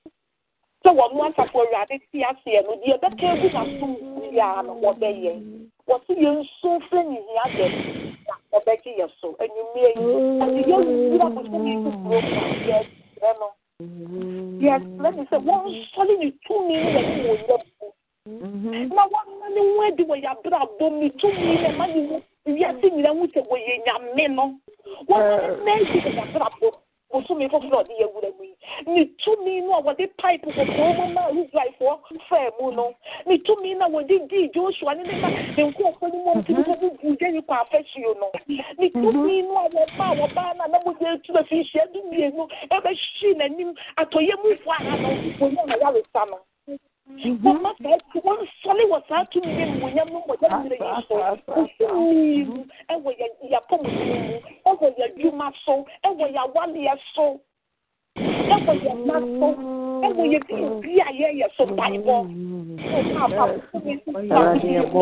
sɛ wɔn asafo awurade te aseɛ no deɛ ɛbɛka egu na so biara no wɔbɛyɛ wɔso yɛn nso fɛ ne hia dɛ na ɔbɛgye yɛ so enyimie yi ɔde yɛ wura kɔsɛ ne kukuro yɛ ɛsrɛ no yɛsrɛ ne sɛ wɔnsɔre ne tumi ne yɛ ne wɔ yɛ mu na wɔn ne ho adi wɔ yɛabrabɔ mu tumi na ɛma ne ho wiase nyina ho sɛ wɔyɛ nyame no? Wɔn ne adi wɔ yɛabrabɔ bosome foforɔ ɔde yɛwura mu yi ne tumi no a wɔde pipe kɔkɔɔ mu ma israelfoɔ faa mu no ne tumi no a wɔde dii joshua ne ne ma ne nkurɔfoɔ no mu ɔmtumi kɔ bubu gya yi kɔ afasuo no ne tumi no a wɔba a wɔbaa no a na mogya atu afirinhyia du mmienu ɛbɛhyi n'anim atɔyɛ mufoɔ a no wɔnya na yaresa no wɔma saa tu wɔnsɔre wɔ saa tumi ne mmonyam no mmɔgya no mmerɛ yi so wosumii mu ɛwɔ yɛ yɛapɔmuden mu ɛwɔ yɛ adwuma so ɛwɔ yɛ awaleɛ so ɛwɔ yɛ mma so ɛwɔ yɛ biribi a yɛyɛ so mpaebɔ Awurade yɛbɔ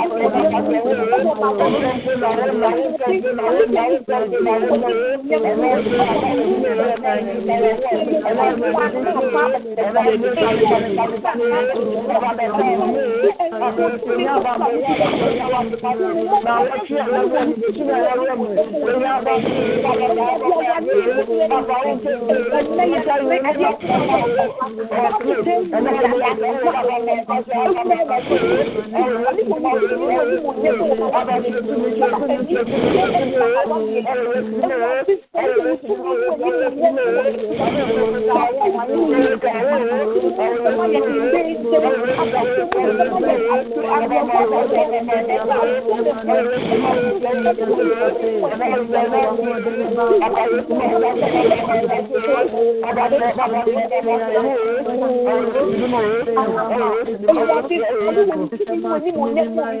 mpae wɔ Yesu din mu, Awurade tumi no ɛyɛ akɔbɛkyima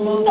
mmerɛ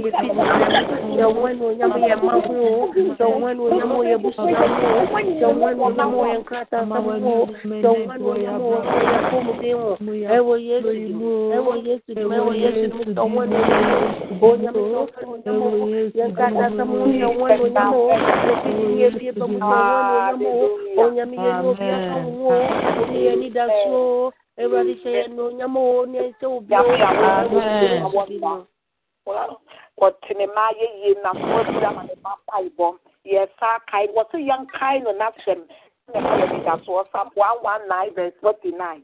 no saa tumi Thank you. ɛwɔ bubu efihyia nwɔtwe no ɛwɔ ne mu awurade ma yɛhu sɛ woyɛ nyame ɔwɔ ne mu onyam awie yɛ mmerɛ yi mu yi mu hyɛ ɔwɔ ne mu onyam Yesu dimu, ewo Yesu dimu, ewo Yesu dimu, tọwọ́ ni o o yẹn ka da sẹmu tọwọ́ ni o o yẹn fi ni yẹn fi mu tọwọ́ ni o o o nyame yẹn ni obi aka mu o o ni yẹn ni da so o ewurade hyɛ yɛn o nyame o ni ɛsɛ obi o wɔtene ma yɛ yie na so adi ama ne ma pa ibɔ yɛsa kae wɔsɛ yɛn kae no n'asɛm na ɛma yɛ dida so ɔsa one one nine verse forty nine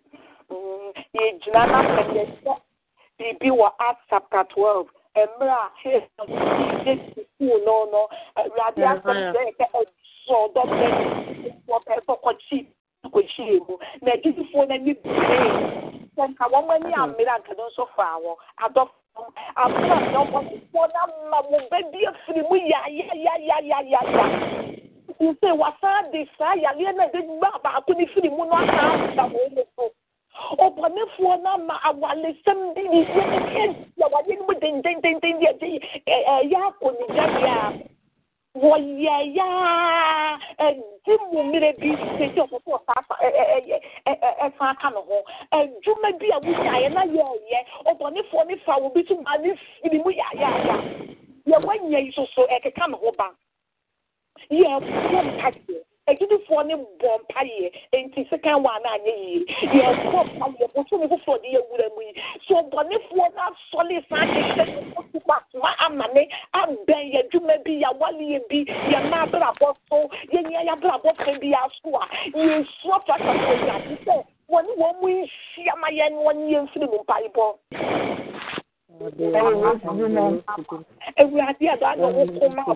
yɛgyina n'asɛm yɛsɛ biribi wɔ acts chapter twelve. Mmerɛ a yɛ sukuu no no. Awurade asɛm sɛ yɛkɛ ɛsɔ dɔbɛ wɔpɛ sɛ kɔkyi kɔkyie mu na agyidifoɔ no ani bee sɛ nka wɔn ani ammerɛ anka no nso faa wɔ adɔfo abúlé ní ọmọ fífọ́ náà ma mo bẹ́ bí efiri mu yáyáyáyáyáyá nse wasan de saa yareɛ náà de gba baako ne firi mu náà asan da wɔn mu so ɔbɔnefoɔ náà ma awalesɛm bi ne yɛ ɛyɛ yawadeɛ no mu dendendenden yɛ de ɛyɛ akɔ ne gyadeɛ a wɔyɛ yaa ɛdi mu mmerɛ bi sisi ɔfɔfɔ ɔsa ɛyɛ ɛsan aka ne ho adwuma bi a wosaeɛ na yɛɛyɛ ɔbɔnefoɔ ne fa wo bi so ma ne firi mu yaayaaya yɛwɔ nya yi soso ɛkeka ne ho ban yɛbɔ mpaeɛ agyidifoɔ ne bɔ mpaeɛ nti sekan wa na anyɛ yie yɛbɔ mpaeɛ boso ne foforɔ de yɛwura mu yi. So ɔbɔnefoɔ no asɔle saa kyekyɛ ne fotomasoma ama ne abɛn yɛdwuma bi yɛawaleɛ bi yɛma abrabɔ so yɛnyɛ yɛabrabɔ fɛ bi aso a yɛsua fatafoɔ yɛade sɛ wɔne wɔn mu nhyia ma yɛn wɔne yɛmfiri mu mpaebɔ Ewu adi ẹ̀dá lọ wó kó máa wò.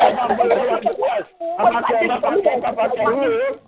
I'm not going to talk about the rules.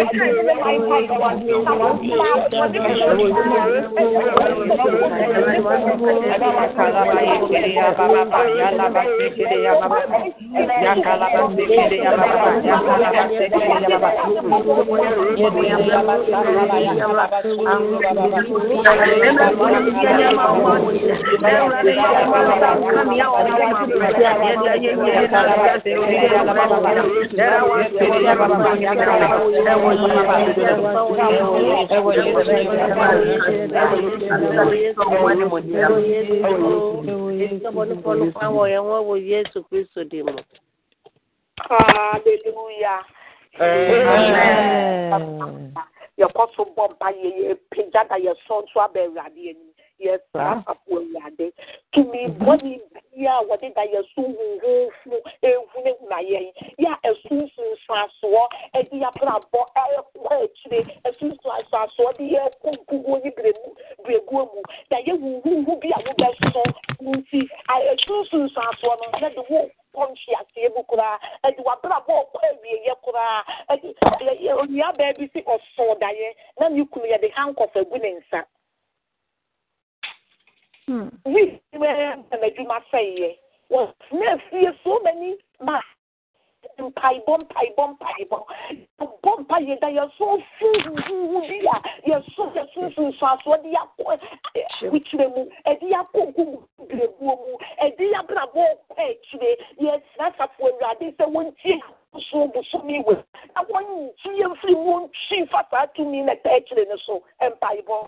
kɔ ma Yesu Kristo di mu. Hallelujah. yɛkɔ so bɔ mpa yɛ yɛpagya da yɛsɔ nso aba awurade anim yɛsra afo awurade tumi bɔne bia a wɔde da yɛso huhufu ehunahuna yɛn yɛ a ɛsunsunsuasoɔ ɛde yɛabrabɔ ɛkɔ akyire ɛsunsunsuasoɔ de yɛkɔ nkuguo ne beremu bereguo mu da yɛ huhuhu bi a wobɛso nti ɛsunsunsuasoɔ no na de wo pɔnkye aseɛ mu koraa ɛde wabrabɔ ɔkɔ awieyɛ koraa ɛde onua baa bi si ɔsɔn daeɛ na ne kunu yɛde hankɔf agu ne nsa wi ɛɛ n'adwuma sɛeɛ wɔtena fie so many ma mpaebɔ mpaebɔ mpaebɔ bɔ mpa yɛ da yɛso fuhuhu bi a yɛso yɛso nsunsuasoɔ de yɛakɔ akyire mu ɛde yɛakɔ gu berebuo mu ɛde yɛabrabɔ kɔ akyire yɛsra safo awurade sɛ wɔntie so bosomi wɔ na wɔnkyi yɛmfiri mu ntwi fa saa tumi na ɛta akyire no so mpaebɔ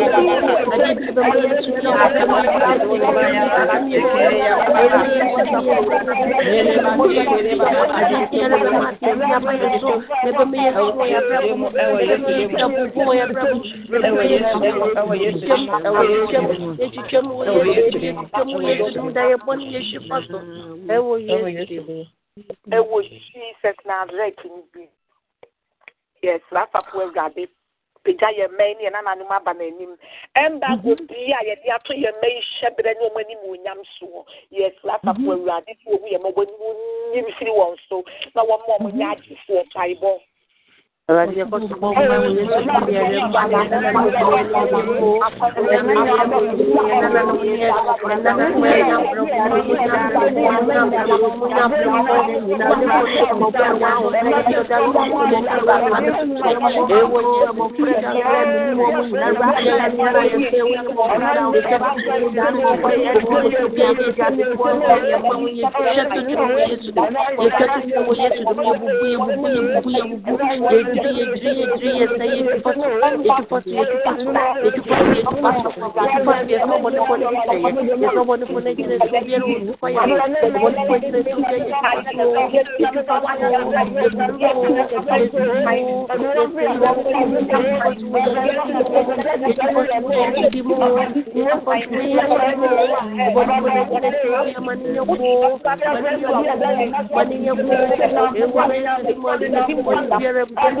E wo jisek nan rek in bi. Yes, la fa pou e gade pou. Pagya yɛ mmɛn ne yɛn nananom aba n'anim ɛmba obi a yɛde ato yɛn mmɛn yi hyɛ berɛ ne wɔn anim onyam soɔ yɛsra asafo awurade fo omu yɛn mɔbɔ nyim firi wɔn so na wɔn ma wɔn nyɛ agyefoɔ mpaebɔ. Awurade yɛ kɔsɔ bɔ ɔmo ɛwɔ Yesu Kristo yɛ yɛ ba yɛ nana mo bɔ yɛ nana mo bɔ yɛ nana mo yɛ mo yɛ nana mo yɛ yɛ nana mo yɛ yɛ aburo mo yɛ mo yɛ aburo mo yɛ mo yɛ aburo mo yɛ aburo mo yɛ nyina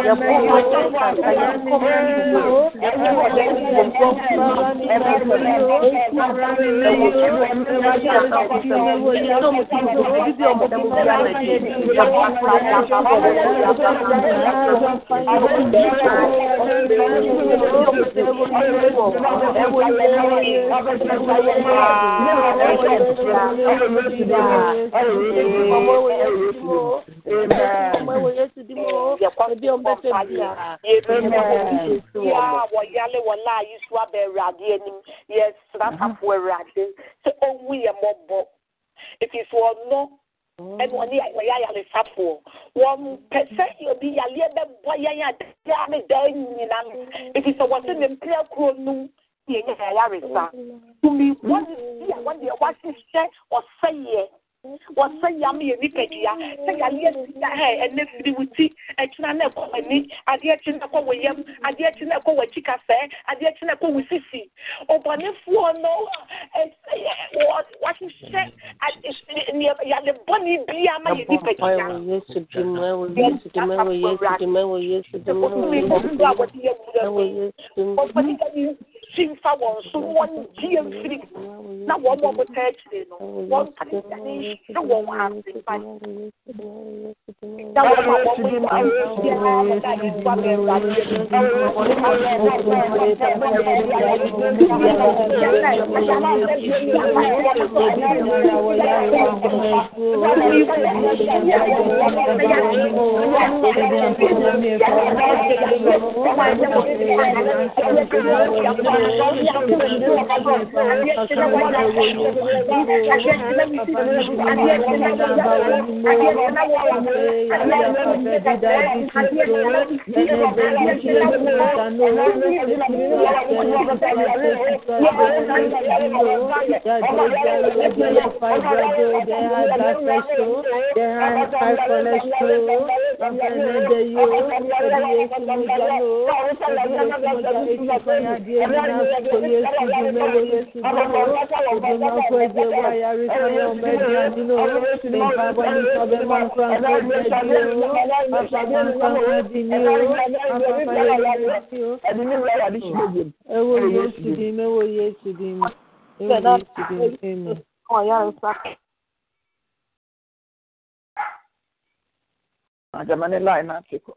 Amen bɛsɛ biara biara wɔ yale wɔ la a yisu abɛ awurade anim yɛ srasafo awurade sɛ ɔwu yɛ mmɔbɔ efisɛ ɔno ɛna ɔne ɔyɛ ayaresafoɔ wɔn pɛ sɛ obi yaleɛ bɛbɔ yɛn adeɛ ame daa nyinaa efisɛ wɔsɛ ne mpira kuro num yɛ nyɛ ayaresa tumi wɔn ti di a wɔn deɛ wɔahyehyɛ ɔsɛyɛ. wɔsɛ yam yɛ nipa sɛ yadeɛ ti da ɛnɛ firi wo ti ɛkyina na ɛkɔ w'ani adeɛ kyi na ɛkɔ wɔ yam adeɛ kyi na ɛkɔ wɔ kasɛɛ adeɛ kyi na ɛkɔ wɔ sisi ɔbɔnefoɔ no ɛsɛ yɛ wɔ bɔne bia ma yɛ nipa twi mfa wɔn so wɔn gye mfiri na wɔn a wɔtaa akyire no wɔn mpane ne nhyɛ wɔn ase mpa na wɔn a wɔn mo yɛ ahyia na wɔn a yɛ gba bɛn ba ne yɛ na wɔn a yɛ na yɛ na yɛ na yɛ na yɛ na yɛ na yɛ na yɛ na yɛ na yɛ na yɛ Thank you. They had high cholesterol. They had high cholesterol. Ibenadeo, Ibeyesu Mujano, Ibeyesu Mujano, अँ जब मैंने लाए ना आपके को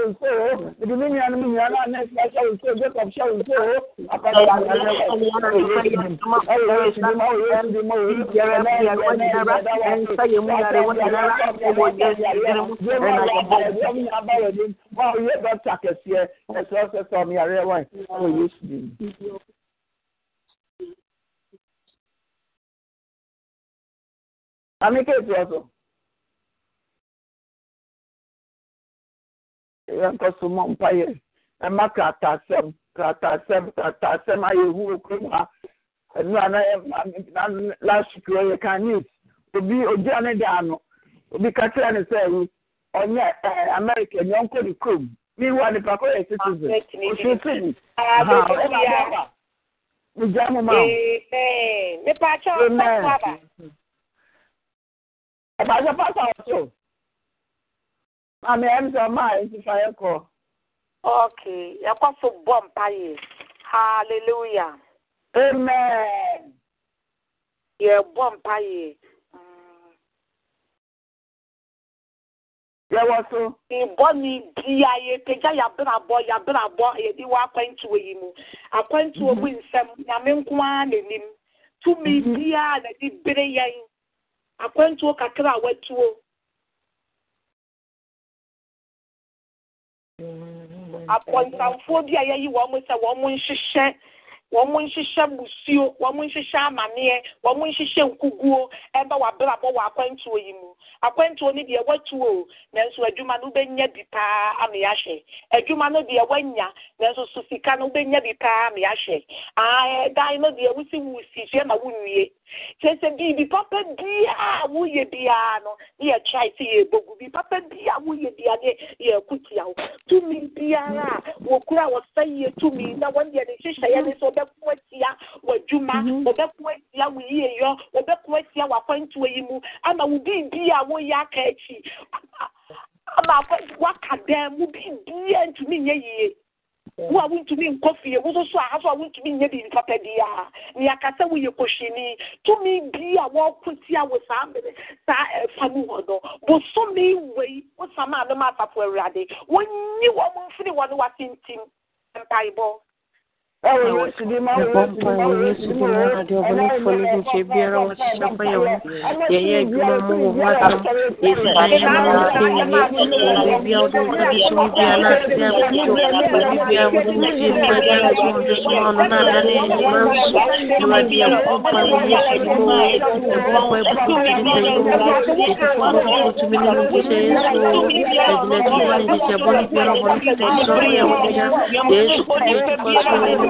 shall sow. The dominion of Minyana next by shall sow. Jacob shall sow. Upon the ọsọ. yɛnkɔ so mɔ mpayɛ ɛma kratasɛm kratasɛm kratasɛm a yɛhu wɔ kurom ha. Ɛnu a na yɛ last week yɛ kan news. Obi ogyina ne dan no obi ka kyerɛ ne sɛ yi ɔnyɛ ɛɛ america ni ɔnkɔ ne kurom. Mi wa nipa ko yɛ citizen. Osu si mi ha ɛna bɛ wa mi gya mu ma o. Amen. Nipa kyɛw sɛ kɔ aba. Ɛbaa sɛ pasa wɔ so máa ẹ̀ ń ti fa ẹ̀ kọ. Okay, yɛkɔ so bɔ mpaeɛ. Hallelujah. Amen. Yɛbɔ mpaeɛ. Yɛwɔ so. Ìbɔ ni bia yɛpagya yàbrabɔ yàbrabɔ yɛde wɔ akwantuo yi mu. Akwantuo mu nsɛm nyame nko ara n'anim. Tumi biara na de bere yɛn. Akwantuo kakra a watuo. Apɔnsamfoɔ bi a yɛyi wɔn sɛ wɔn nhyehyɛ wɔn nhyehyɛ musuo wɔn nhyehyɛ amaneɛ wɔn nhyehyɛ nkuguo ɛbɛ w'abrabɔ wɔ akwantuo yi mu. Akwantuo no deɛ watuo nanso adwuma no wobɛnya bi paa ama yɛahwɛ. Adwuma no deɛ wanya nanso so sika no wobɛnya bi paa ama yɛahwɛ. Dan no deɛ wosi wusi hwɛ ma wunwie kyerɛ sɛ biribi papa biara woyɛ biara no ne yɛ try sɛ yɛbɔgu bi papa biara woyɛ biara ne yɛ kutia wo tumi biara a wɔkura wɔsɛ yɛ tumi na wɔn deɛ ne hyehyɛeɛ ne sɛ wɔbɛko atia w'adwuma wɔbɛko atia wo yieyɔ wɔbɛko atia w'akwantuo yi mu ama wo biribi a woyɛ aka akyi ama waka dan mu biribiara ntumi nyɛ yie wo a wontumi nkɔ fie wo nso so a ha so a wontumi nyɛ biribi papa biara nea kasa woyɛ kɔhwɛni tumi bi a wɔko tia wo saa mmere saa ɛfa mu hɔ no bosome wei wo sama a nom asafo awurade. Wɔnyi wɔn mfiri wɔn watentim mpaebɔ Ẹ̀bọ̀ mpa ẹ̀wọ̀ Yesu di mu ade ọ̀bọ̀n fún ní nkyẹn biara wọ́n ṣiṣẹ́ fún yẹn wọ́n yẹ̀yẹ́ adwuma mu wọ̀ hɔ asam yẹsi ayé mu wọ́n ṣe yie wọ́n bíbí a wọ́n de di so bi a náà ti di abẹ́tò wọ́n bíbí a wọ́n de mu fi mu ẹ̀dá nso wọ́n de so ọ̀nà náà dá ní ẹ̀yìnmá nso ẹ̀wọ̀ di ẹ̀bọ̀ mpa ẹ̀wọ̀ Yesu di mu ẹ̀bọ̀ mpa ẹ̀bọ̀ kò ti di mu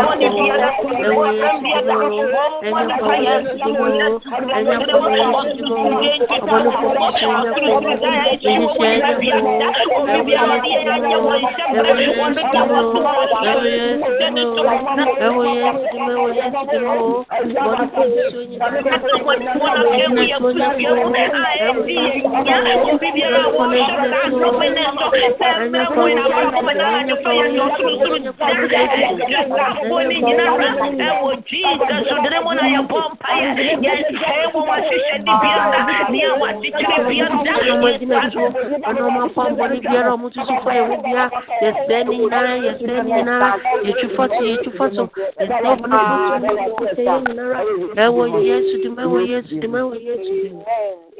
ẹ̀yìn mu ètò fún ọ̀nà kò tumi ní mu ti ṣe Yesu ẹ̀dínà tí wọ́n ní ti ṣe ẹ̀bọ̀ ní biara ọ̀bọ̀n ti ṣe ìṣòro yẹn wọ́n di ya Yesu kò ní ètò fún ọ̀nà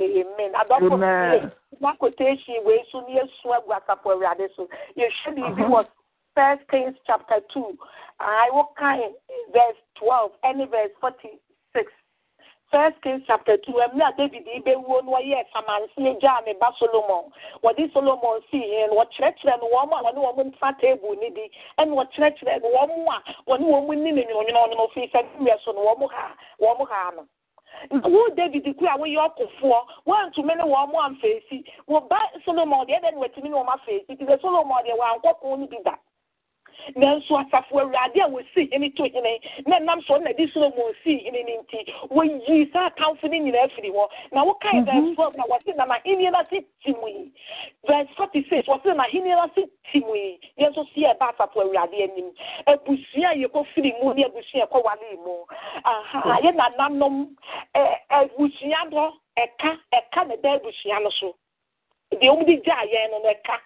Amen. Adɔfo na quotation wei so ne yɛsu agu asafo awurade so yɛhwɛ biribi wɔ first kings chapter two. I will kind verse twelve any verse forty six first kings chapter two. Ɛmi a david ibewuo no ɔyɛ samansi gya ne ba solomon. Wɔde solomon si yɛn no wɔkyerɛkyerɛ no wɔn a wɔne wɔn nfa table ne bi ɛna wɔkyerɛkyerɛ no wɔn a wɔne wɔn ni ne nwononwono fi sɛ ne so no wɔn ha wɔn ha no wo david kura woyɛ ɔkofoɔ wɔntumi ne wɔn mo amfeesi wo ba solomon deɛ ɛdɛ ne wɔtumi ne wɔn afeesi ti sɛ solomon deɛ wɔankɔ nanso asafo awurade a wɔsi hene to hene na nam so na de solomon sii hene no nti wɔyii saa atamfo no nyinaa firi hɔ. Na wokae verse twelve na wɔse na n'ahenni no ase ti mu yi. Verse forty six wɔse na n'ahenni no ase ti mu yi. Yɛn nso si ɛba asafo awurade anim. Abusua a yɛkɔ firi mu ne abusua a wale mu. Aha yɛ nananom ɛ abusua dɔ ɛka ɛka na ɛda abusua no so. Deɛ wɔn de gya yɛn no no ɛka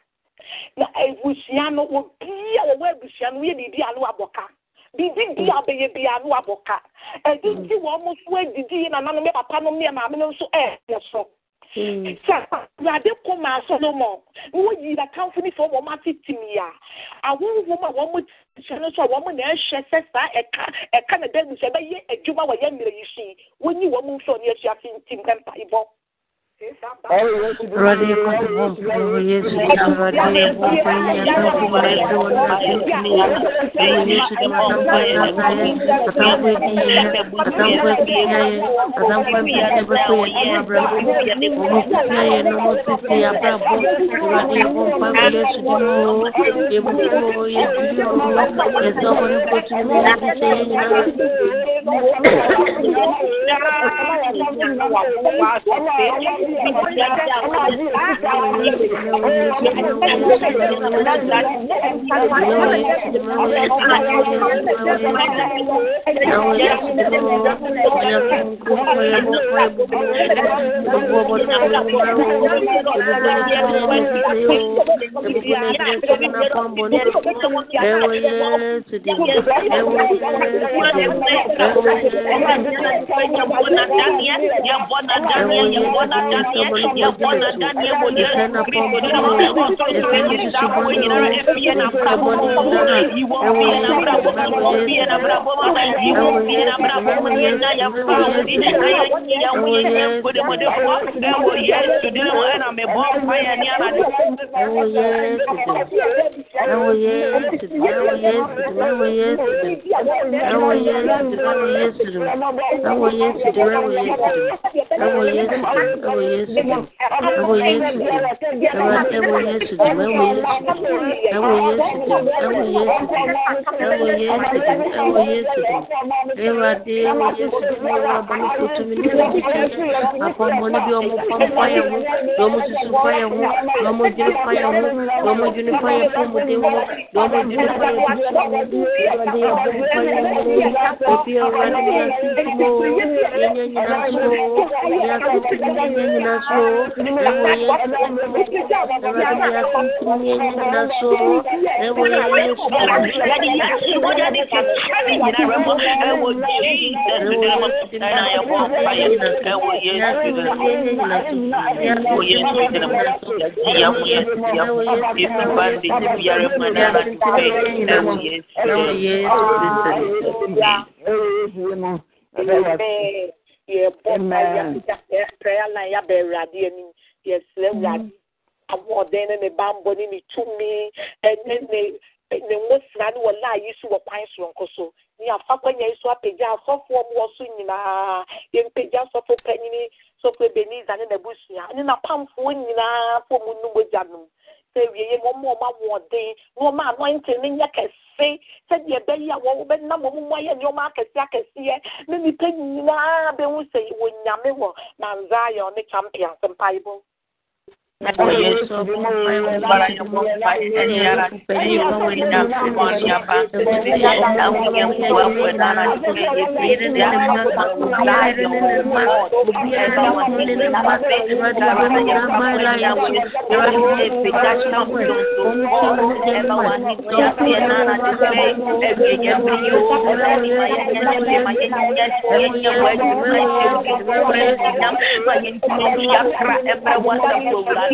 na abusua no obi a wɔwɔ abusua no yɛ biribi a no abɔ ka biribi bi a bɛyɛ bi a no abɔ ka ɛdi ti wɔn mo so adidi yi nananom yɛ papa nom ne yɛ maame nom nso ɛɛyɛ so. Sɛ awurade kɔ maa solomon na wɔyi akamfo ne fɛ wɔn ate tim yi a ahohom a wɔn mo kyerɛ no so a wɔn na ɛhwɛ sɛ saa ɛka ɛka na dɛm sɛ ɛbɛyɛ adwuma wɔ yɛ mmerɛ yi so yi wɔnyi wɔn mo nfɛ ɔne ahyia fi ntim dɛ mpaebɔ. Awurade yɛ kɔtɔ bɔ Yesu di Awurade yɛ bɔ mpae nyɛ atamfo ma ɛsɛ wɔ na asɛntumi yɛ ɛwɔ Yesu di atamfo yɛ nasa yɛ atamfo yɛ di yɛ atamfo yɛ di yɛ atamfo yɛ bi yɛ bɛkɔ yɛ ɛmu abrabɔ ɔmo sisi yɛ na ɔmo sisi yɛ abrabɔ Awurade yɛ bɔ mpae wɔ Yesu di mu o yɛ bu o yɛ di o yɛ sɛ ɔmo ne kɔ yɛ di sɛ bi ɔmo pampa yɛ ho na ɔmo susu fa yɛ ho na ɔmo dwene fa yɛ ho na ɔmo dwene fa yɛ fɔmɔden ho na ɔmo dwene fa yɛ bisu ho ɛwɛde yɛ bɔ mpa yɛ ho efi ɛwɛde yɛ asisi mo yɛnyɛ nyina so yɛ asisi mo yɛnyɛ nyina so ɛwɔ yɛ ɛwɛde yɛ asisi mo yɛnyɛ nyina so ɛwɔ yɛ yɛ su prayer line ya bɛ awurade anim yɛsrɛ awurade ahoɔden ne ne bambɔ ne ne tumi ɛne ne ne ngosira ne wɔla yi so. Wɔ kwan soronko so ne afa kwanya yi so apagya asɔfoɔ mu wɔ so nyinaa yɛmpagya sɔfo panyini sɔfo ebeniza ne n'abusua ne n'apamfoɔ nyinaa fo mu nu mogya nom sɛ wie yɛ wɔn mu ɔmo ahoɔden na ɔmo anointing ne nyɛ kɛse sɛdeɛ ɛbɛyɛ a wɔn bɛnam wɔn mu ayɛ nneɛma akɛse akɛseɛ ne nipa nyinaa bɛhu sɛ wɔ nyame wɔ nanzaa yɛ ɔne champions mpaebɔ. Yes,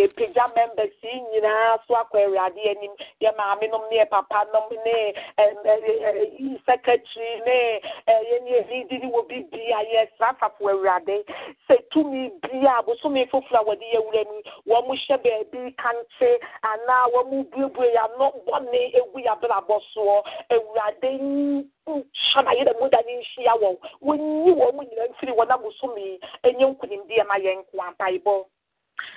yɛpagya members yi nyinaa so akɔ awurade anim. Yɛ maame ne yɛ papa ne secretary ne yɛne yɛdidi wɔ yɛsra afafo awurade. Sɛ tumi bia bosome foforɔ a wɔde yɛwura mu wɔn mo hyɛ baabi kante anaa wɔn mo buebue yɛano bɔne egu yɛabrabɔ soɔ. Awurade hyɛna yɛdɛ mu ne nhyia wɔn. Wɔnyi wɔn mo nyinaa mfiri wɔn abosome ɛnyɛ nkonimdeɛ ma yɛn nko ampaebɔ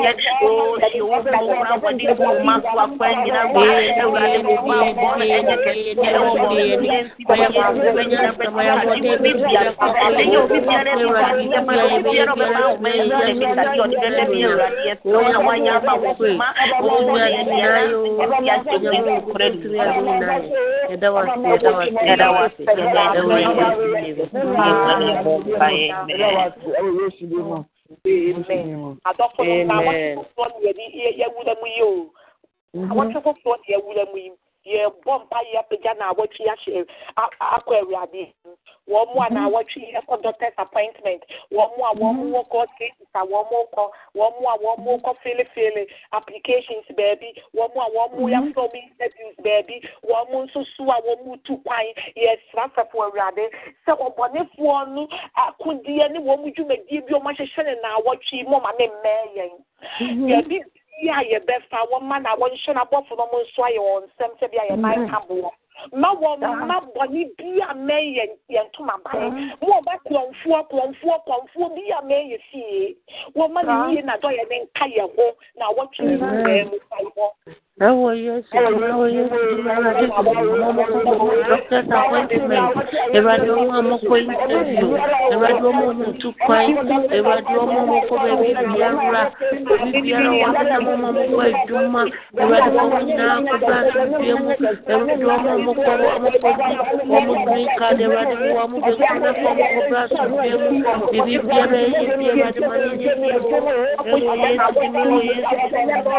nyɛ o a ti Adɔfo no na awɔtwe foforɔ yɛde yɛwura mu yi o. Awɔtwe foforɔ yɛwura mu yi. Yɛbɔ mpa yɛ na awɔtwe ahyɛ akɔ awurade. Wɔn mu a na awɔtwe ɛkɔ doctor's appointment. Wɔn mu a wɔn mu kɔ cases a wɔn mu kɔ. Wɔn mu a wɔn mu kɔ filifili applications baabi. Wɔn mu a wɔn mu yɛafrɛ mu interviews baabi. Wɔn mu nso so a wɔn mu tu kwan. Yɛsra sɛfo awurade. Sɛ ɔbɔnefoɔ no akodeɛ ne wɔn mu dwumadie bi wɔn ahyehyɛ ne na awɔtwe mu ma ne mmɛɛ yɛn. Yɛbi bi a yɛbɛfa wɔn ma na wɔnhyɛ n'abɔfo no mo nso ayɛ wɔn nsɛm sɛbi a yɛn nan ka boɔ ma wɔn ma bɔne bi a mɛn yɛn yɛn ntoma ban mo wɔn ba kurɔnfoɔ kurɔnfoɔ kurɔnfoɔ bi a mɛn yɛ fie wɔn ma ne yie na dɔ yɛ ne nka yɛ ho na wɔtwe ne mu bɛɛ mu fa hɔ. Ẹwọ Yesu, ẹwọ Yesu, Ìwádìí kò mọ ọmọ kọkọ doctor's appointment, ìwádìí ọmọ ọmọkọ interview, ìwádìí ọmọ ọmọ tukwan, ìwádìí ọmọ ọmọkọ bẹbí biara, bẹbí biara wà sílẹ̀ ọmọ ọmọkọ ẹdùnmá, ìwádìí ọmọ nyinaa kọjá àtúntò mu, ìwádìí ọmọ ọmọkọ ọmọkọ bí ọmọ green card, ìwádìí wọ ọmọ bẹ kú náà fọ ọmọkọ bí àtúntò mu, bẹbí biara ẹyẹ bí ìwádìí máa ń yẹ bí ẹwọ, ẹwọ Yesu, ẹwọ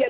Yesu.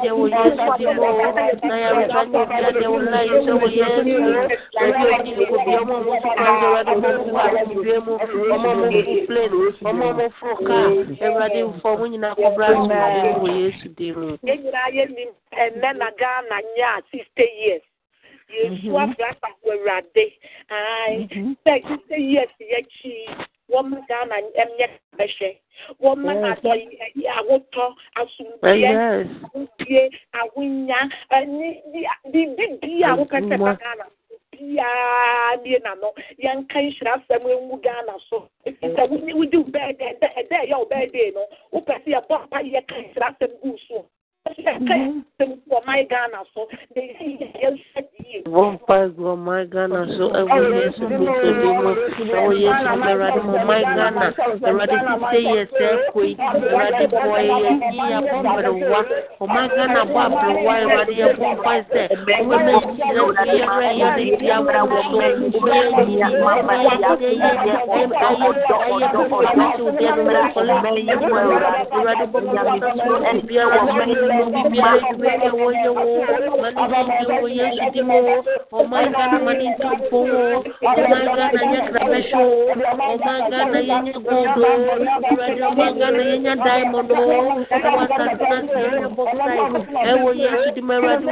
dia wo Yesu dimo na ya unanyo ya. dia wala iso wo Yesu ebi odi ko bi ọmọ mo ti kanje ewadi mo mo wa tubiemu ọmọ mo mo plane ọmọ mo froka ewadi fọmu nyina kọbra tubiemu wo Yesu dimo. Yẹn nyinaa yẹ ni ẹnẹ na Ghana nye a sixty years. Yesu afra asafo awurade. Sẹ sixty years yẹ kyi wọ́n mú Ghana ẹ̀mí bẹ́sẹ̀. Wọ́n mú àdọ̀ àwòtọ́ asumdie ahudie ahunya ẹni bíbí bí àwọn kẹsẹ̀ bá Ghana biara nie n'ano yɛnka nhyira asɛm ewu ghana so efisɛ wudi wudi bɛɛ dɛ ɛdɛ ɛdɛ ɛyɛ wo bɛɛ dɛ no wopɛ sɛ yɛbɔ apa yɛka nhyira asɛm gu so gu ɔman ghana so de yɛhwɛ Vampire, my Ghana, so every year, so good to be more. Oh, yes, I'm a radical, my Ghana, the radical say yes, quick, the radical boy, yeah, Pumper, what, oh, my Ghana, Bob, the why, Radia, Pumper, say, women, the year, yeah, the year, Oh my God, mani tupo. Oh my God, nanya krabesho. Oh my God, nanya godo. Oh. My God, nanya diamond. Wasatuna siya boksai. Ewo yesu di mara di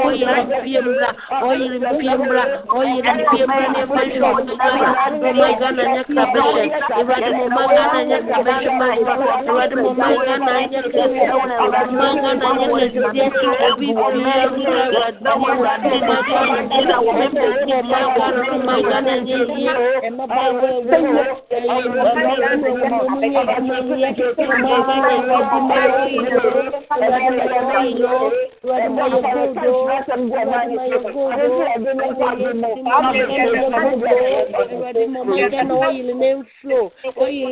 oyi.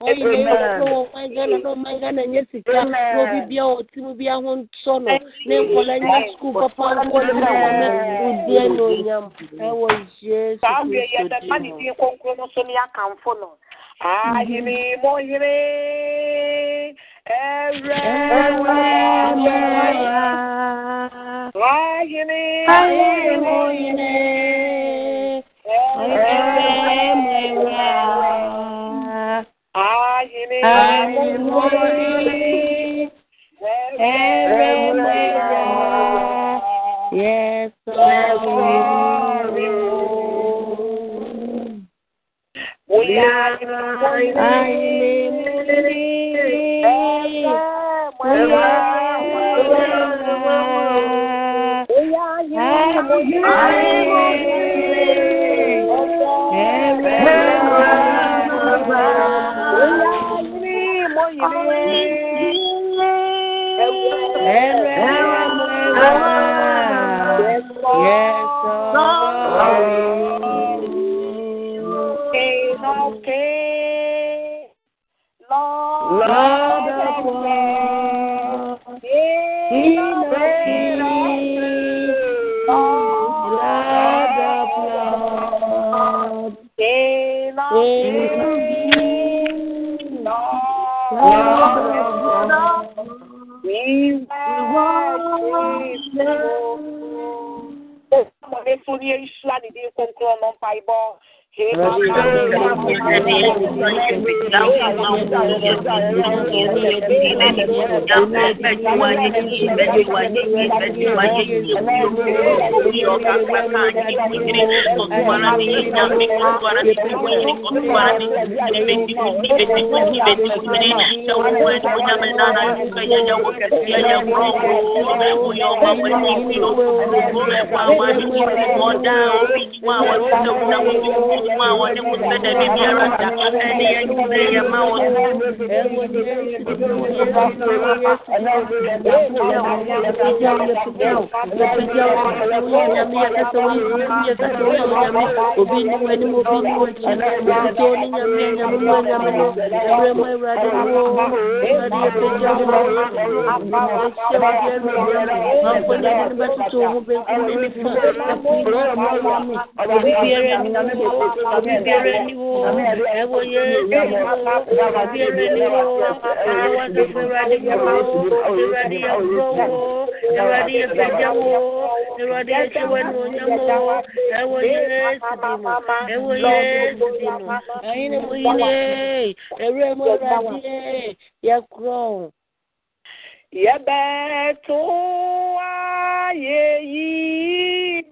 Oyi. Oh mara. Iradi mo my God, nanya krabeshe. Oh my God, nanya krabeshe. Obi mpiembra. Oh my God, Udie n'onyam ɛwɔ Yesu Kristo din mu. Kronkron no so ne akamfo no. Ahene mo hene ɛwɛ Ahene Ahene mo hene ɛwɛ mwɛwɛ. Ahene Ahene mo hene Yes, Lord. We are Yes, Premier Isla, des villes comme Clermont-Pibor, Down ma wɔn sɛ kuna wɔn bi kutu ma wɔn ne kun sɛ dɛbi biara da ɛne yɛn nyinɛ yɛ ma wɔn. obi nimu anim obi nimu akyi ɛkutu oni nyame nyame mu nyame no ɛwura mu awurade wo awurade apagya wo ahyɛ wo bi awurade mamfo nyame no bɛtoto wo ho benkum ne nifa ɛpo yi ma me òbíbi ẹrẹ ni wo òbíbi ẹrẹ ni wo ẹwọ yẹ ẹni wo òbíbi ẹrẹ ni wo àwọn tó fẹrẹ adìyẹ wo fẹrẹ adìyẹ wo fẹrẹ adìyẹ fẹjẹ wo fẹrẹ adìyẹ ṣẹwẹ ni wo nyẹ wo ẹwọ yẹ ẹsìdìmù ẹwọ yẹ ẹsìdìmù ẹyin ni mo yin ẹ ẹrẹ mo ra yẹ wáyé yìí.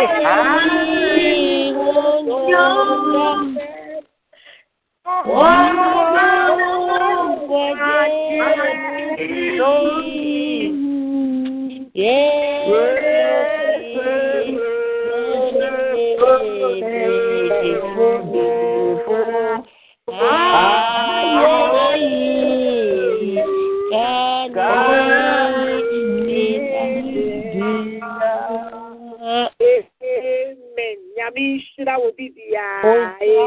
I will know be will be the Àwọn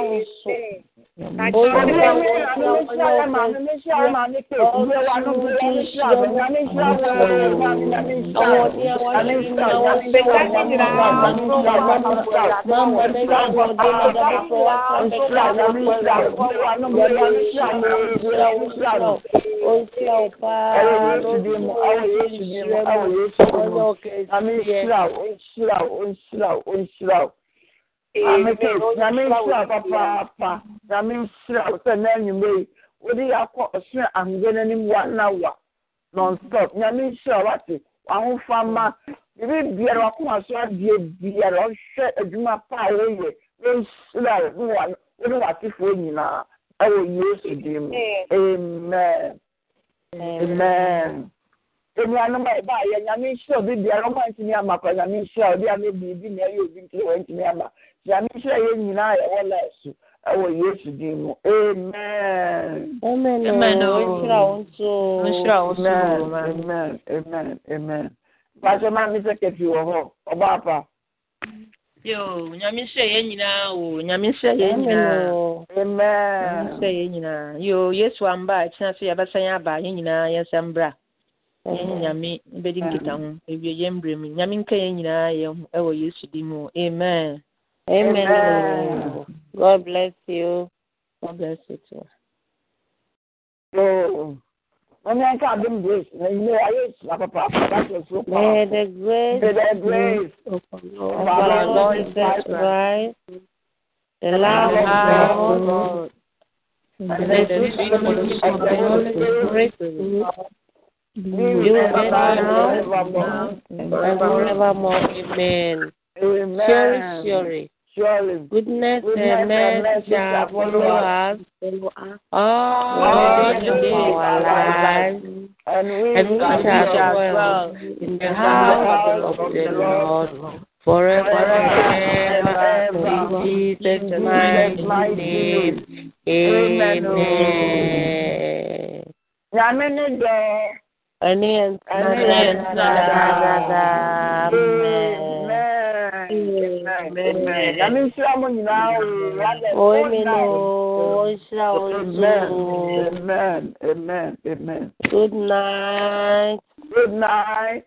nhyira papaapa nyame nhyira sɛ na anwummerɛ yi wode yɛakɔ ɔsoro ahengua no anim na wa. Nonstop. Nyame nhyira wate wahofama biribi biara wakoma so adeɛ biara. Ɔhwɛ adwuma pa a woyɛ wɔnhyira wo ne watefoɔ nyinaa ɛwɔ yesu din mu. Amen. Amen. Enuanom a ɛba yɛ nyame nhyira obi biara. Ɔmo antumi ama pa nyame nhyira obi a ne biribi na ɛyɛ obi nti wɔntumi ama nyame nhyira yɛ nyinaa yɛwɔ lɛɛso ɛwɔ yesu din mu amen. amen Amen. o nhyira wo nso Nhyira wo nso, amen ma. amen amen amen pàṣẹ maa mi sẹkẹtì wọ hɔ ɔbɔ apa. Yo, nyame nhyira yɛn nyinaa o. Nyame nhyira yɛn amen nyinaa. o Nyame amen nhyira yɛn nyinaa. Yo, Yesu amba a ɛkyena so yɛbɛsan aba yɛn nyinaa yɛnsa mbra. Yɛn nyame bɛdi nkita ho. Ewie yɛn mbrɛ mu. Nyame nka yɛn nyinaa yɛn ho ɛwɔ Yesu din mu. Amen. Amen Amen. god bless you. God bless you too. oo wọn yẹn ká adum grace na ilé ayé ìsúná papaapa láti may the grace may the grace of our Lord Jesus Christ, the love of God, and the sweet of the Holy Spirit be with us now and forevermore. Amen. Surely, amen surely, surely goodness Goodness and mercy shall follow us all the days of our lives, and we and we shall dwell in the house of the Lord forever and ever. In Jesus' mighty name, Amen. Oh. Amen. nyame ne dɔ Ẹni ẹ̀ ń Amen. Amen. Amen. Nyame nhyira mo nyinaa o Wada O good amen night. o, nhyira wo Amen. Amen. Amen. Amen. Good night. Good night.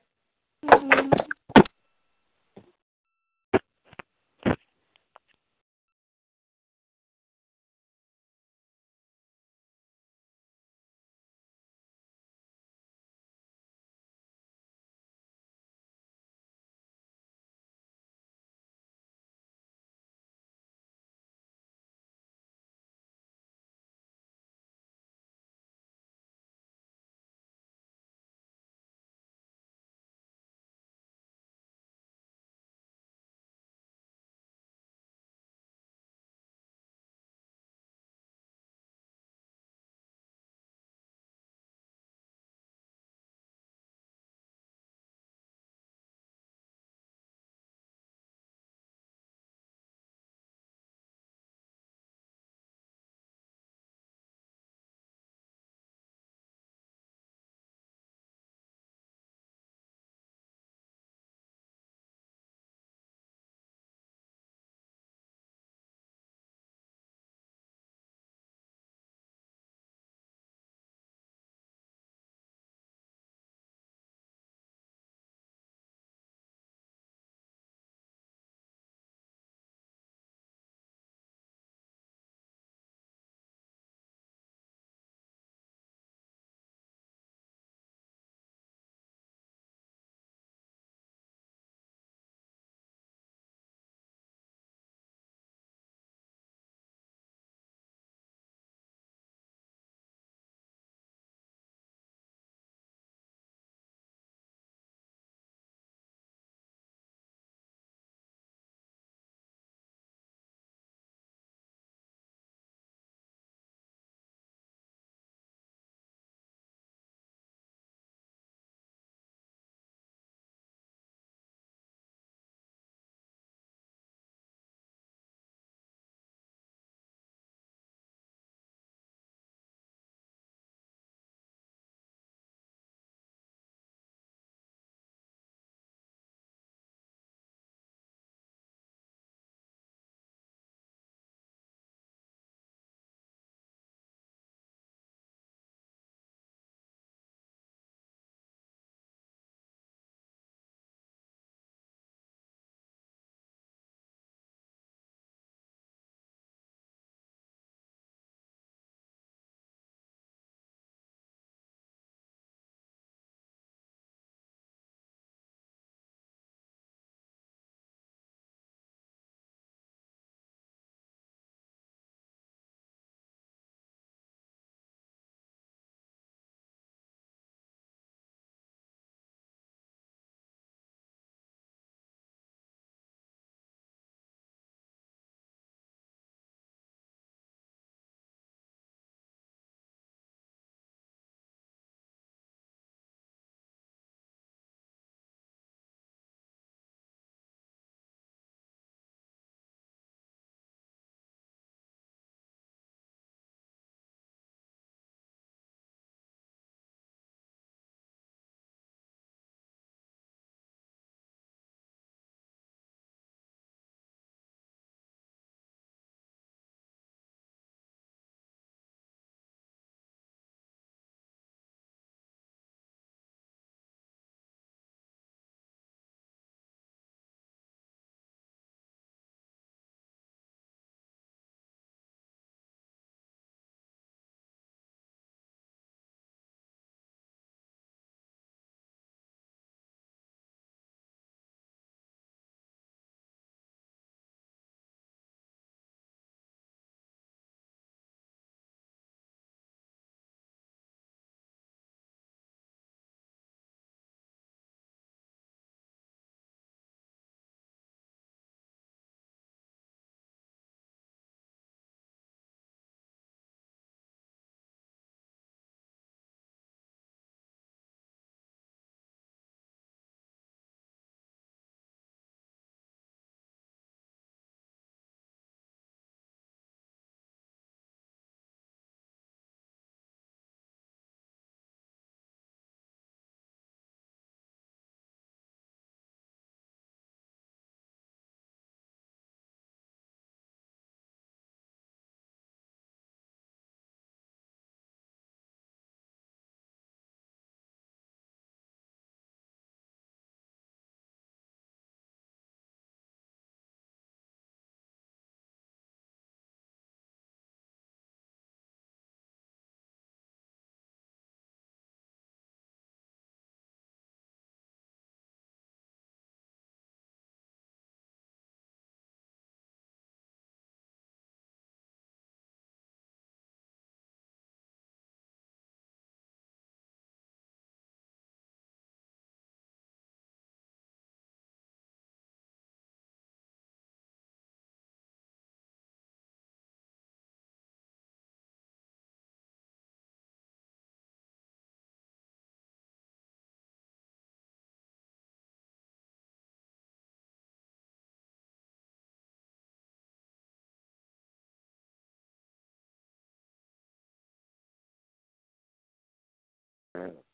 Mm.